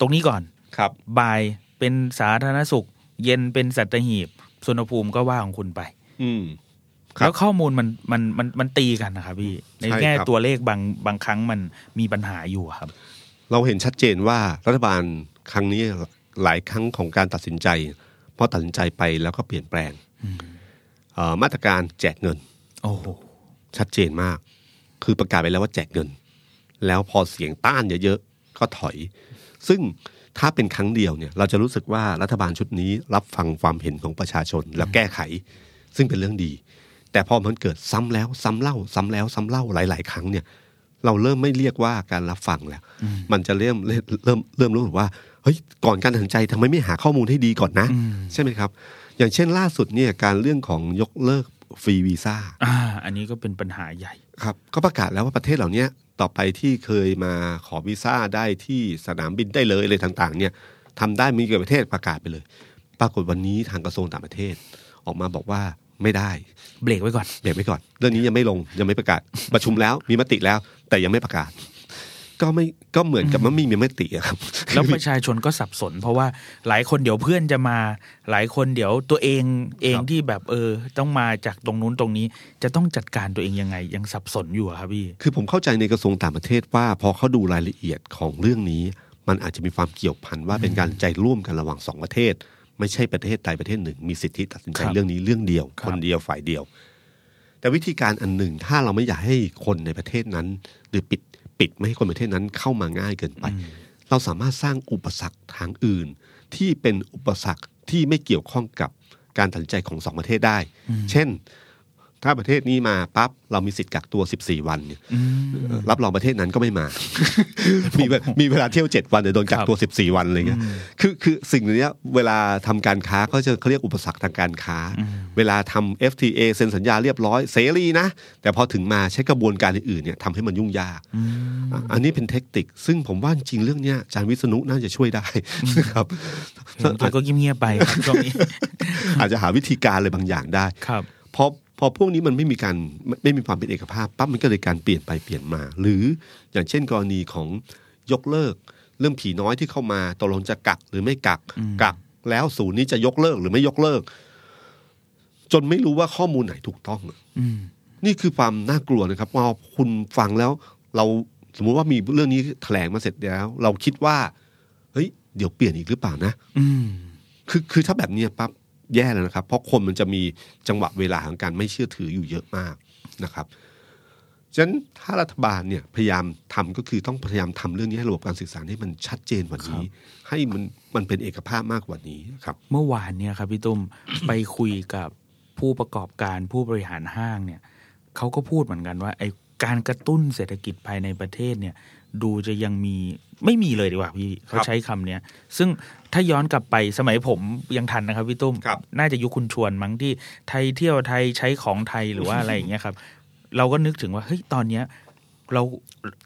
ตรงนี้ก่อนครับบ่ายเป็นสาธารณสุข เย็นเป็นสัตหีบสวนภูมิก็ว่าของคุณไป อืมครับ แล้วข้อมูลมันมันมันมันตีกันนะครับพี่ในใช่แง่ครับตัวเลขบางบางครั้งมันมีปัญหาอยู่ครับ เราเห็นชัดเจนว่ารัฐบาลครั้งนี้หลายครั้งของการตัดสินใจพอตัดสินใจไปแล้วก็เปลี่ยนแปลงเอ่อมาตรการแจกเงินโอ้โหชัดเจนมาก คือประกาศไปแล้วว่าแจกเงิน แล้วพอเสียงต้านเยอะๆก็ถอย ซึ่งถ้าเป็นครั้งเดียวเนี่ยเราจะรู้สึกว่ารัฐบาลชุดนี้รับฟังความเห็นของประชาชนแล้วแก้ไข ซึ่งเป็นเรื่องดี แต่พอมันเกิดซ้ำแล้วซ้ำเล่า ซ้ำแล้วซ้ำเล่าหลาย ๆ ครั้งเนี่ย เราเริ่มไม่เรียกว่าการรับฟังแล้ว มันจะเริ่มเริ่มเริ่มเริ่มรู้สึกว่าเฮ้ยก่อนการตัดสินใจทำไมไม่หาข้อมูลให้ดีก่อนนะ ใช่ไหมครับ อย่างเช่นล่าสุดเนี่ยการเรื่องของยกเลิกฟรีวีซ่าอ่าอันนี้ก็เป็นปัญหาใหญ่ครับ ก็ประกาศแล้วว่าประเทศเหล่านี้ต่อไปที่เคยมาขอวีซ่าได้ที่สนามบินได้เลยอะไรต่างๆ เนี่ยทำได้มีกี่ประเทศประกาศไปเลย ปรากฏวันนี้ทางกระทรวงต่างประเทศ ออกมาบอกว่า ไม่ได้ เบรกไว้ก่อนเบรกไว้ก่อน เรื่องนี้ยังไม่ลงยังไม่ประกาศ ประชุมแล้วมีมติแล้ว แต่ยังไม่ประกาศ ก็ไม่ก็เหมือนกับมันไม่มีมติอะครับ แล้วประชาชนก็สับสน เพราะว่าหลายคนเดี๋ยวเพื่อนจะมา หลายคนเดี๋ยวตัวเองเองครับที่แบบเออ ต้องมาจากตรงนู้นตรงนี้ จะต้องจัดการตัวเองยังไง ยังสับสนอยู่อะครับพี่คือผมเข้าใจในกระทรวงต่างประเทศว่า พอเขาดูรายละเอียดของเรื่องนี้ มันอาจจะมีความเกี่ยวพันว่าเป็นการใจร่วมกันระหว่างสองประเทศ ไม่ใช่ประเทศใดประเทศหนึ่ง มีสิทธิตัดสินใจครับเรื่องนี้เรื่องเดียวครับคนเดียวฝ่ายเดียว แต่วิธีการอันหนึ่งถ้าเราไม่อยากให้คนในประเทศนั้น หรือปิดปิดไม่ให้คนประเทศนั้นเข้ามาง่ายเกินไป เราสามารถสร้างอุปสรรคทางอื่น ที่เป็นอุปสรรคที่ไม่เกี่ยวข้องกับการตัดสินใจของสองประเทศได้ เช่น ถ้าประเทศนี้มาปั๊บเรามีสิทธิ์กักตัว 14 วันเนี่ยอืมรับรองประเทศนั้นก็ไม่มา มีเวมีเวลาเที่ยว 7 วันเดี๋ยวโดนกักตัว 14 วันอะไรเงี้ยคือคือสิ่งเนี้ยเวลาทำการค้าก็จะเขาเรียกอุปสรรคทางการค้า เวลาทำ FTA เซ็นสัญญาเรียบร้อยเสรีนะ แต่พอถึงมาใช้กระบวนการอื่นๆเนี่ยทำให้มันยุ่งยากอะอันนี้เป็นเทคนิค ซึ่งผมว่าจริงๆเรื่องเนี้ยอาจารย์วิษณุน่าจะช่วยได้นะครับแต่ก็เงียบๆไปครับช่วงนี้อาจจะหาวิธีการอะไรบางอย่างได้ครับพอ พอพวกนี้มันไม่มีการไม่ไม่มีความเป็นเอกภาพปั๊บมันก็เลยการเปลี่ยนไปเปลี่ยนมา หรืออย่างเช่นกรณีของยกเลิก เรื่องผีน้อยที่เข้ามาตกลงจะกักหรือไม่กักกักแล้วศูนย์นี้จะยกเลิกหรือไม่ยกเลิก จนไม่รู้ว่าข้อมูลไหนถูกต้องอะอืมนี่คือความน่ากลัวนะครับพอคุณฟังแล้ว เราสมมุติว่ามีเรื่องนี้แถลงมาเสร็จแล้ว เราคิดว่า เฮ้ย เดี๋ยวเปลี่ยนอีกหรือเปล่านะ อืมคือคือถ้าแบบเนี้ยปั๊บ แย่แล้วนะครับ เพราะคนมันจะมีจังหวะเวลาของการไม่เชื่อถืออยู่เยอะมากนะครับฉะนั้นถ้ารัฐบาลเนี่ยพยายามทำก็คือต้องพยายามทำเรื่องนี้ให้ระบบการสื่อสารให้มันชัดเจนกว่านี้ ให้มันมันเป็นเอกภาพมากกว่านี้ครับ เมื่อวานเนี่ยครับพี่ตุ้มไปคุยกับผู้ประกอบการผู้บริหารห้างเนี่ยเขาก็พูดเหมือนกันว่าไอการกระตุ้นเศรษฐกิจภายในประเทศเนี่ยดูจะยังมีไม่มีเลยดีกว่าพี่เขาใช้คำเนี้ยซึ่ง ถ้าย้อนกลับไปสมัยผมยังทันนะครับพี่ตุ้มครับน่าจะยุคคุณชวนมั้งที่ไทยเที่ยวไทยใช้ของไทยหรือว่าอะไรอย่างเงี้ยครับ เราก็นึกถึงว่าเฮ้ยตอนเนี้ยเรา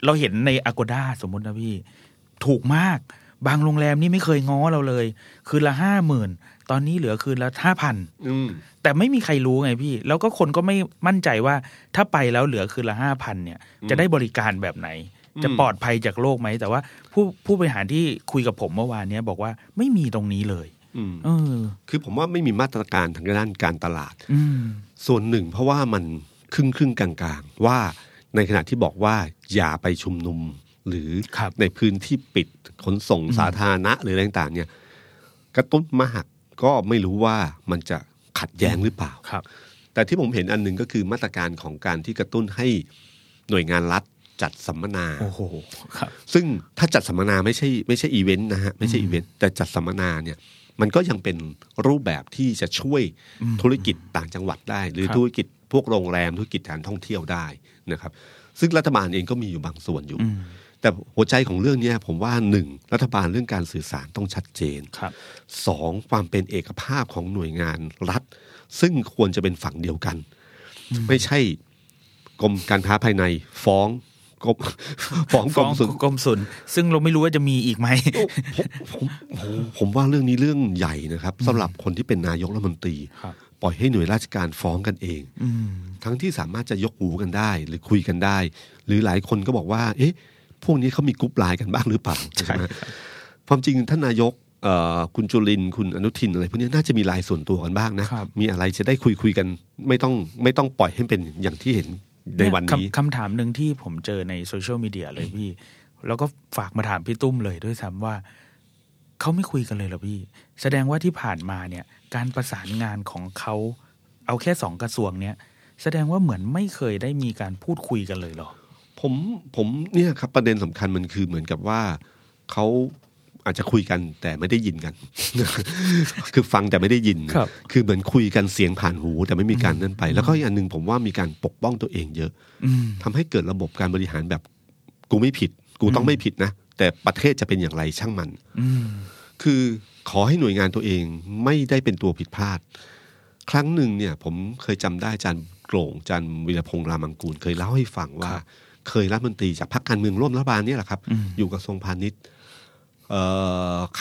เราเห็นใน Agoda สมมตินะพี่ ถูกมาก บางโรงแรมนี่ไม่เคยง้อเราเลย คืนละห้าหมื่นตอนนี้เหลือคืนละห้าพันอืมแต่ไม่มีใครรู้ไงพี่ แล้วก็คนก็ไม่มั่นใจว่าถ้าไปแล้วเหลือคืนละห้าพันเนี่ย จะได้บริการแบบไหน จะปลอดภัยจากโรคไหม แต่ว่าผู้ผู้บริหารที่คุยกับผมเมื่อวานเนี้ยบอกว่าไม่มีตรงนี้เลยอืมเออคือผมว่าไม่มีมาตรการทางด้านการตลาดอืมส่วนหนึ่งเพราะว่ามันครึ่งครึ่งๆกลางๆ ว่าในขณะที่บอกว่าอย่าไปชุมนุม หรือครับในพื้นที่ปิดขนส่งสาธารณะหรืออะไรต่างๆเนี่ย กระตุ้นมากก็ไม่รู้ว่ามันจะขัดแย้งหรือเปล่าครับ แต่ที่ผมเห็นอันหนึ่งก็คือมาตรการของการที่กระตุ้นให้หน่วยงานรัฐ จัดสัมมนาโอ้โหครับ ซึ่งถ้าจัดสัมมนาไม่ใช่ไม่ใช่อีเวนต์นะฮะไม่ใช่อีเวนต์แต่จัดสัมมนาเนี่ยมันก็ยังเป็นรูปแบบที่จะช่วยธุรกิจต่างจังหวัดได้ หรือครับธุรกิจพวกโรงแรมธุรกิจการท่องเที่ยวได้นะครับ ซึ่งรัฐบาลเองก็มีอยู่บางส่วนอยู่อืมแต่หัวใจของเรื่องเนี้ยผมว่าหนึ่งรัฐบาลเรื่องการสื่อสารต้องชัดเจนครับสองความเป็นเอกภาพของหน่วยงานรัฐ ซึ่งควรจะเป็นฝั่งเดียวกัน ไม่ใช่กรมการค้าภายในฟ้อง กรมฟ้องกรฟ้อมงสุนกรมศุลซึ่งเราไม่รู้ว่าจะมีอีกไหมผมผมผมว่าเรื่องนี้เรื่องใหญ่นะครับสำหรับคนที่เป็นนายกรัฐมนตรีครับปล่อยให้หน่วยราชการฟ้องกันเองอืมทั้งที่สามารถจะยกหูกันได้ หรือคุยกันได้ หรือหลายคนก็บอกว่า เอ๊ะ พวกนี้เขามีกรุ๊ปไลน์กันบ้างหรือเปล่าใช่ใช่ไหมความจริงท่านนายกเอ่อคุณจุลินทร์คุณอนุทินอะไรพวกนี้น่าจะมีไลน์ส่วนตัวกันบ้างนะครับมีอะไรจะได้คุยคุยกัน ไม่ต้องไม่ต้องปล่อยให้เป็นอย่างที่เห็น ในวันนี้คำคำถามหนึ่งที่ผมเจอในโซเชียลมีเดียเลยพี่ แล้วก็ฝากมาถามพี่ตุ้มเลยด้วยซ้ำว่าเขาไม่คุยกันเลยเหรอพี่ แสดงว่าที่ผ่านมาเนี่ย การประสานงานของเขาเอาแค่สองกระทรวงเนี่ย แสดงว่าเหมือนไม่เคยได้มีการพูดคุยกันเลยเหรอ ผมผมเนี่ยครับประเด็นสำคัญมันคือเหมือนกับว่าเขา อาจจะคุยกันแต่ไม่ได้ยินกัน คือฟังแต่ไม่ได้ยินครับคือเหมือนคุยกันเสียงผ่านหูแต่ไม่มีการนั่นไป แล้วก็อีกอันหนึ่งผมว่ามีการปกป้องตัวเองเยอะอืมทำให้เกิดระบบการบริหารแบบ กูไม่ผิด กูต้องไม่ผิดนะ แต่ประเทศจะเป็นอย่างไรช่างมันอืมคือขอให้หน่วยงานตัวเองไม่ได้เป็นตัวผิดพลาด ครั้งหนึ่งเนี่ย ผมเคยจำได้อาจารย์โกร่งอาจารย์วีรพงษ์รามังกูล เคยเล่าให้ฟังว่า เคยรัฐมนตรีจากพรรคการเมืองร่วมรัฐบาลเนี่ยแหละครับอืมอยู่กระทรวงพาณิชย์เอ่อ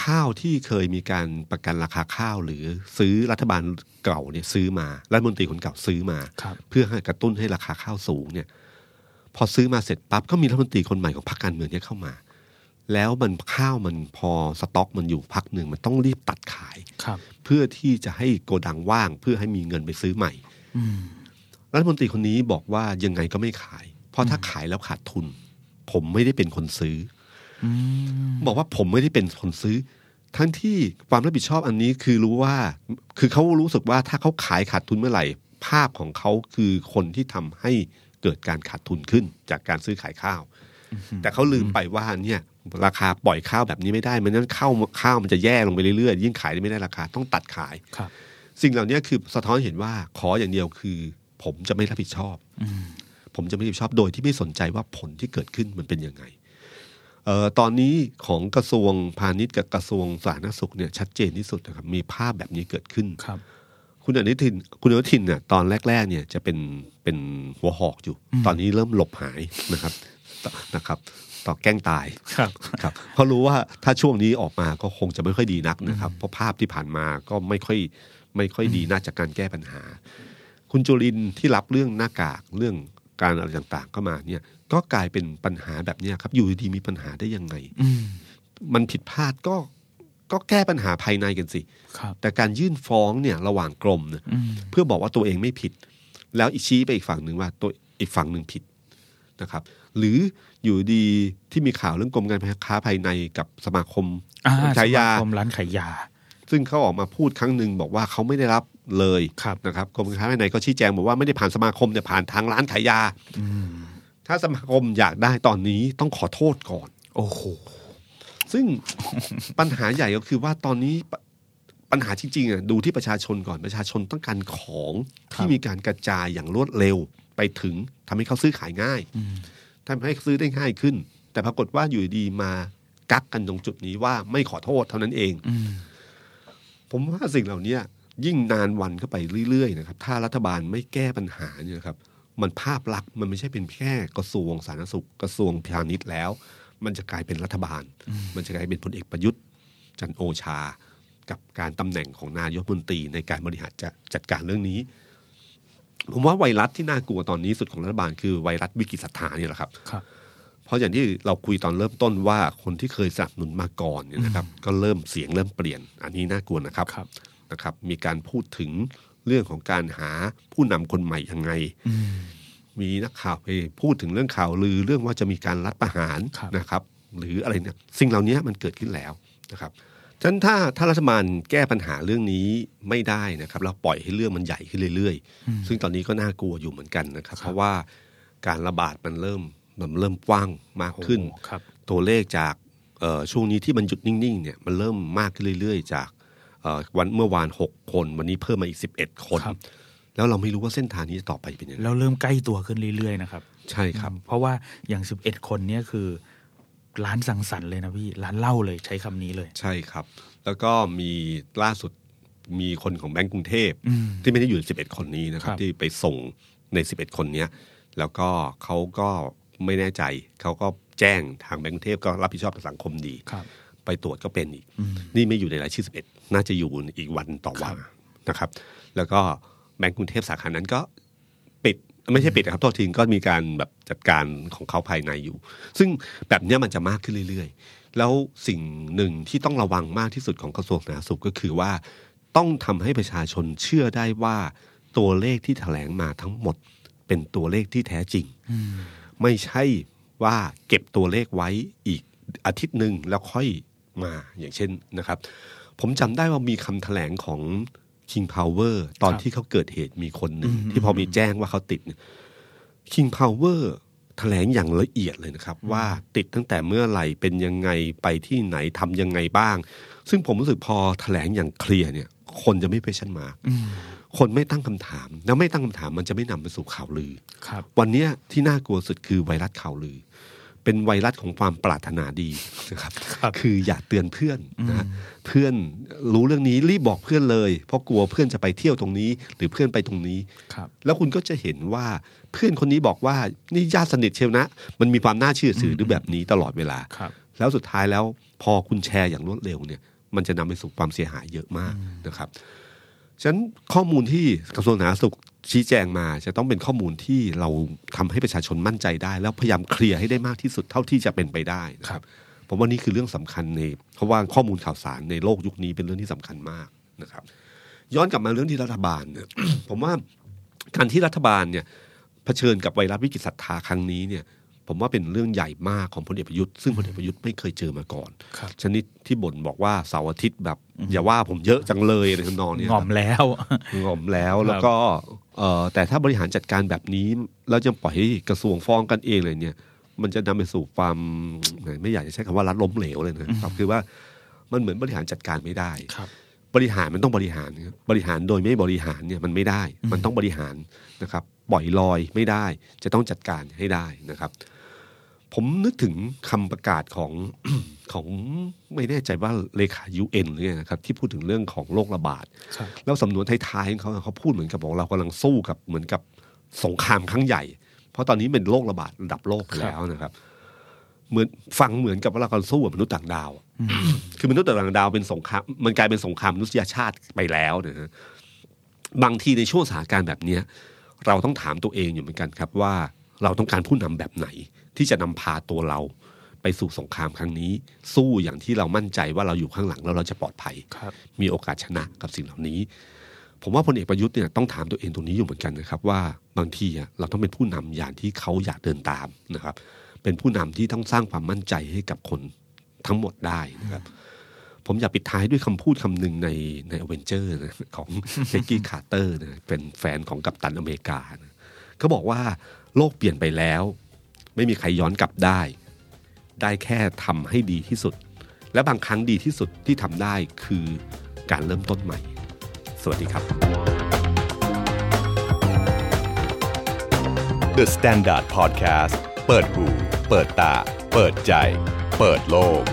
ข้าวที่เคยมีการประกันราคาข้าว หรือซื้อรัฐบาลเก่าเนี่ยซื้อมารัฐมนตรีคนเก่าซื้อมาครับเพื่อให้กระตุ้นให้ราคาข้าวสูงเนี่ย พอซื้อมาเสร็จปั๊บก็มีรัฐมนตรีคนใหม่ของพรรคการเมืองเนี่ยเข้ามา แล้วมันข้าวมันพอสต็อกมันอยู่พักหนึ่งมันต้องรีบตัดขายครับ เพื่อที่จะให้โกดังว่าง เพื่อให้มีเงินไปซื้อใหม่อืมรัฐมนตรีคนนี้บอกว่ายังไงก็ไม่ขาย เพราะถ้าขายแล้วขาดทุน ผมไม่ได้เป็นคนซื้ออืม บอกว่าผมไม่ได้เป็นคนซื้อ ทั้งที่ความรับผิดชอบอันนี้คือรู้ว่า คือเขารู้สึกว่าถ้าเขาขายขาดทุนเมื่อไหร่ ภาพของเขาคือคนที่ทำให้เกิดการขาดทุนขึ้นจากการซื้อขายข้าว แต่เขาลืมไปว่าเนี่ยราคาปล่อยข้าวแบบนี้ไม่ได้มันนั้นข้าวข้าวมันจะแย่ลงไปเรื่อยๆยิ่งขายไม่ได้ราคาต้องตัดขายครับ สิ่งเหล่านี้คือสะท้อนเห็นว่าขออย่างเดียวคือ ผมจะไม่รับผิดชอบผมจะไม่รับผิดชอบโดยที่ไม่สนใจว่าผลที่เกิดขึ้นมันเป็นยังไงเอ่อ ตอนนี้ของกระทรวงพาณิชย์กับกระทรวงสาธารณสุขเนี่ยชัดเจนที่สุดนะครับมีภาพแบบนี้เกิดขึ้นครับ คุณอนุทิน คุณอนุทินเนี่ยตอนแรก ๆ เนี่ยจะเป็นเป็นหัวหอกอยู่ ตอนนี้เริ่มหลบหายนะครับต่อนะครับต่อแกล้งตายครับครับเพราะรู้ว่าถ้าช่วงนี้ออกมาก็คงจะไม่ค่อยดีนักนะครับ เพราะภาพที่ผ่านมาก็ไม่ค่อยไม่ค่อยดีน่าจากการแก้ปัญหา คุณจุลินทร์ที่รับเรื่องหน้ากากเรื่องการอะไรต่างๆเข้ามาเนี่ย ก็กลายเป็นปัญหาแบบเนี้ยครับ อยู่ดีๆมีปัญหาได้ยังไงอืมมันผิดพลาดก็ก็แก้ปัญหาภายในกันสิครับแต่การยื่นฟ้องเนี่ยระหว่างกรมเนี่ยอืมเพื่อบอกว่าตัวเองไม่ผิด แล้วอีกชี้ไปอีกฝั่งหนึ่งว่าตัวอีกฝั่งหนึ่งผิดนะครับ หรืออยู่ดีที่มีข่าวเรื่องกรมการค้าภายในกับสมาคมอ่าขายยาสมคมร้านขายยา ซึ่งเขาออกมาพูดครั้งหนึ่งบอกว่าเขาไม่ได้รับเลยครับนะครับกรมการค้าภายในก็ชี้แจงบอกว่าไม่ได้ผ่านสมาคมแต่ผ่านทางร้านขายยาอืม ถ้าสมาคมอยากได้ตอนนี้ต้องขอโทษก่อน โอ้โห ซึ่งปัญหาใหญ่ก็คือว่าตอนนี้ปปัญหาจริงๆอะดูที่ประชาชนก่อนประชาชนต้องการของที่มีการกระจายอย่างรวดเร็วไปถึงทำให้เขาซื้อขายง่ายอืมทำให้ซื้อได้ง่ายขึ้น แต่ปรากฏว่าอยู่ดีมากักกันตรงจุดนี้ว่าไม่ขอโทษเท่านั้นเองอืมผมว่าสิ่งเหล่านี้ยิ่งนานวันเข้าไปเรื่อยๆนะครับ ถ้ารัฐบาลไม่แก้ปัญหาเนี่ยนะครับ มันภาพลักษณ์มันไม่ใช่เป็นแค่กระทรวงสาธารณสุขกระทรวงพาณิชย์แล้ว มันจะกลายเป็นรัฐบาล มันจะกลายเป็นพลเอกประยุทธ์ จันทร์โอชา กับการตำแหน่งของนายกรัฐมนตรีในการบริหารจะจัดการเรื่องนี้ ผมว่าไวรัสที่น่ากลัวตอนนี้สุดของรัฐบาลคือไวรัสวิกฤตศรัทธาเนี่ยแหละครับครับ เพราะอย่างที่เราคุยตอนเริ่มต้นว่าคนที่เคยสนับสนุนมาก่อนเนี่ยนะครับ ก็เริ่มเสียงเริ่มเปลี่ยน อันนี้น่ากลัวนะครับครับนะครับ มีการพูดถึง เรื่องของการหาผู้นำคนใหม่ยังไงอืมมีนักข่าวไปพูดถึงเรื่องข่าวลือเรื่องว่าจะมีการรัฐประหารครับนะครับ หรืออะไรเนี่ยสิ่งเหล่านี้มันเกิดขึ้นแล้วนะครับฉะนั้นถ้าถ้ารัฐบาลแก้ปัญหาเรื่องนี้ไม่ได้นะครับแล้วปล่อยให้เรื่องมันใหญ่ขึ้นเรื่อยๆ ซึ่งตอนนี้ก็น่ากลัวอยู่เหมือนกันนะครับ เพราะว่าการระบาดมันเริ่มมันเริ่มกว้างมากขึ้นโอ้ครับตัวเลขจากเอ่อช่วงนี้ที่มันหยุดนิ่งๆเนี่ยมันเริ่มมากขึ้นเรื่อย ๆ จากเอ่อ วันเมื่อวานหกคน วันนี้เพิ่มมาอีกสิบเอ็ดคนครับแล้วเราไม่รู้ว่าเส้นทางนี้จะต่อไปเป็นยังไงแล้วเริ่มใกล้ตัวขึ้นเรื่อยๆนะครับ ใช่ครับ เพราะว่าอย่างสิบเอ็ดคนเนี่ยคือร้านสังสรรค์เลยนะพี่ร้านเหล้าเลยใช้คำนี้เลย ใช่ครับ แล้วก็มีล่าสุดมีคนของแบงก์กรุงเทพอืมที่ไม่ได้อยู่ใน11 คนนี้นะครับครับที่ไปส่งใน 11 คนเนี้ยแล้วก็เขาก็ไม่แน่ใจเขาก็แจ้งทางแบงก์กรุงเทพก็รับผิดชอบต่อสังคมดีครับไปตรวจก็เป็นอีกอืมนี่ไม่อยู่ในรายชื่อ11 น่าจะอยู่อีกวันต่อวันครับนะครับ แล้วก็แบงก์กรุงเทพสาขานั้นก็ปิดไม่ใช่ปิดนะครับโทษทีก็มีการแบบจัดการของเขาภายในอยู่ ซึ่งแบบเนี้ยมันจะมากขึ้นเรื่อยๆ แล้วสิ่งหนึ่งที่ต้องระวังมากที่สุดของกระทรวงสาธารณสุขก็คือว่า ต้องทำให้ประชาชนเชื่อได้ว่าตัวเลขที่แถลงมาทั้งหมด เป็นตัวเลขที่แท้จริงอืมไม่ใช่ว่าเก็บตัวเลขไว้อีกอาทิตย์หนึ่งแล้วค่อยมาอย่างเช่นนะครับ ผมจำได้ว่ามีคำแถลงของ King Power ตอนครับที่เขาเกิดเหตุมีคนหนึ่งอืมที่พอมีแจ้งว่าเขาติดเนี่ย King Power แถลงอย่างละเอียดเลยนะครับ ว่าติดตั้งแต่เมื่อไหร่เป็นยังไงไปที่ไหนทำยังไงบ้าง ซึ่งผมรู้สึกพอแถลงอย่างเคลียร์เนี่ย คนจะไม่เพชันมาอืมคนไม่ตั้งคำถาม แล้วไม่ตั้งคำถามมันจะไม่นำไปสู่ข่าวลือครับ วันเนี้ยที่น่ากลัวสุดคือไวรัสข่าวลือ เป็นไวรัสของความปรารถนาดีนะครับครับคืออยากเตือนเพื่อนนะเพื่อนรู้เรื่องนี้รีบบอกเพื่อนเลย เพราะกลัวเพื่อนจะไปเที่ยวตรงนี้ หรือเพื่อนไปตรงนี้ครับแล้วคุณก็จะเห็นว่าเพื่อนคนนี้บอกว่านี่ญาติสนิทเชียวนะ มันมีความน่าเชื่อถือด้วยแบบนี้ตลอดเวลาครับแล้วสุดท้ายแล้วพอคุณแชร์อย่างรวดเร็วเนี่ย มันจะนำไปสู่ความเสียหายเยอะมากนะครับฉะนั้นข้อมูลที่กระทรวงสาธารณสุข ชี้แจงมาจะต้องเป็นข้อมูลที่เราทำให้ประชาชนมั่นใจได้ แล้วพยายามเคลียร์ให้ได้มากที่สุดเท่าที่จะเป็นไปได้นะครับผมว่านี่คือเรื่องสำคัญในเพราะว่าข้อมูลข่าวสารในโลกยุคนี้เป็นเรื่องที่สำคัญมากนะครับ ย้อนกลับมาเรื่องที่รัฐบาลเนี่ยผมว่าการที่รัฐบาลเนี่ยเผชิญกับไวรัสวิกฤตศรัทธาครั้งนี้เนี่ยผมว่าเป็นเรื่องใหญ่มากของพลเอกประยุทธ์ซึ่งพลเอกประยุทธ์ไม่เคยเจอมาก่อนครับชนิดที่บ่นบอกว่าเสาร์อาทิตย์แบบ อย่าว่าผมเยอะจังเลยอะไรทำนองเนี้ยงคอรับมแล้วงอมแล้วแล้วก็เอ่อ แต่ถ้าบริหารจัดการแบบนี้แล้วยังปล่อยให้กระทรวงฟ้องกันเองเลยเนี่ย มันจะนำไปสู่ความไม่อยากจะใช้คำว่ารัฐล้มเหลวเลยนะครับคือว่ามันเหมือนบริหารจัดการไม่ได้ครับ บริหารมันต้องบริหารครับบริหารโดยไม่บริหารเนี่ยมันไม่ได้ มันต้องบริหารนะครับ ปล่อยลอยไม่ได้ จะต้องจัดการให้ได้นะครับ ผมนึกถึงคำประกาศของ ของไม่แน่ใจว่าเลขายูเอ็นเนี่ยนะครับที่พูดถึงเรื่องของโรคระบาดครับแล้วสำนวนท้ายๆของเขาเขาพูดเหมือนกับบอกเรากำลังสู้กับเหมือนกับสงครามครั้งใหญ่ เพราะตอนนี้เป็นโรคระบาดระดับโลกไปแล้วนะครับเหมือนฟังเหมือนกับว่าเรากำลังสู้กับมนุษย์ต่างดาว คือมนุษย์ต่างดาวเป็นสงครามมันกลายเป็นสงครามมนุษยชาติไปแล้วนะฮะบางทีในช่วงสถานการณ์แบบเนี้ยเราต้องถามตัวเองอยู่เหมือนกันครับว่าเราต้องการผู้นำแบบไหนที่จะนำพาตัวเรา ไปสู่สงครามครั้งนี้ สู้อย่างที่เรามั่นใจว่าเราอยู่ข้างหลังแล้วเราจะปลอดภัยครับมีโอกาสชนะกับสิ่งเหล่านี้ ผมว่าพลเอกประยุทธ์เนี่ยต้องถามตัวเองตรงนี้อยู่เหมือนกันนะครับ ว่าบางทีอะเราต้องเป็นผู้นำอย่างที่เขาอยากเดินตามนะครับ เป็นผู้นำที่ต้องสร้างความมั่นใจให้กับคนทั้งหมดได้นะครับ ผมอยากปิดท้ายด้วยคำพูดคำหนึ่งในในอเวนเจอร์นะของเพกกี้คาร์เตอร์นะเป็นแฟนของกัปตันอเมริกานะเขาบอกว่าโลกเปลี่ยนไปแล้ว ไม่มีใครย้อนกลับได้ ได้แค่ทำให้ดีที่สุด และบางครั้งดีที่สุดที่ทำได้คือการเริ่มต้นใหม่ สวัสดีครับ The Standard Podcast เปิดหู เปิดตา เปิดใจ เปิดโลก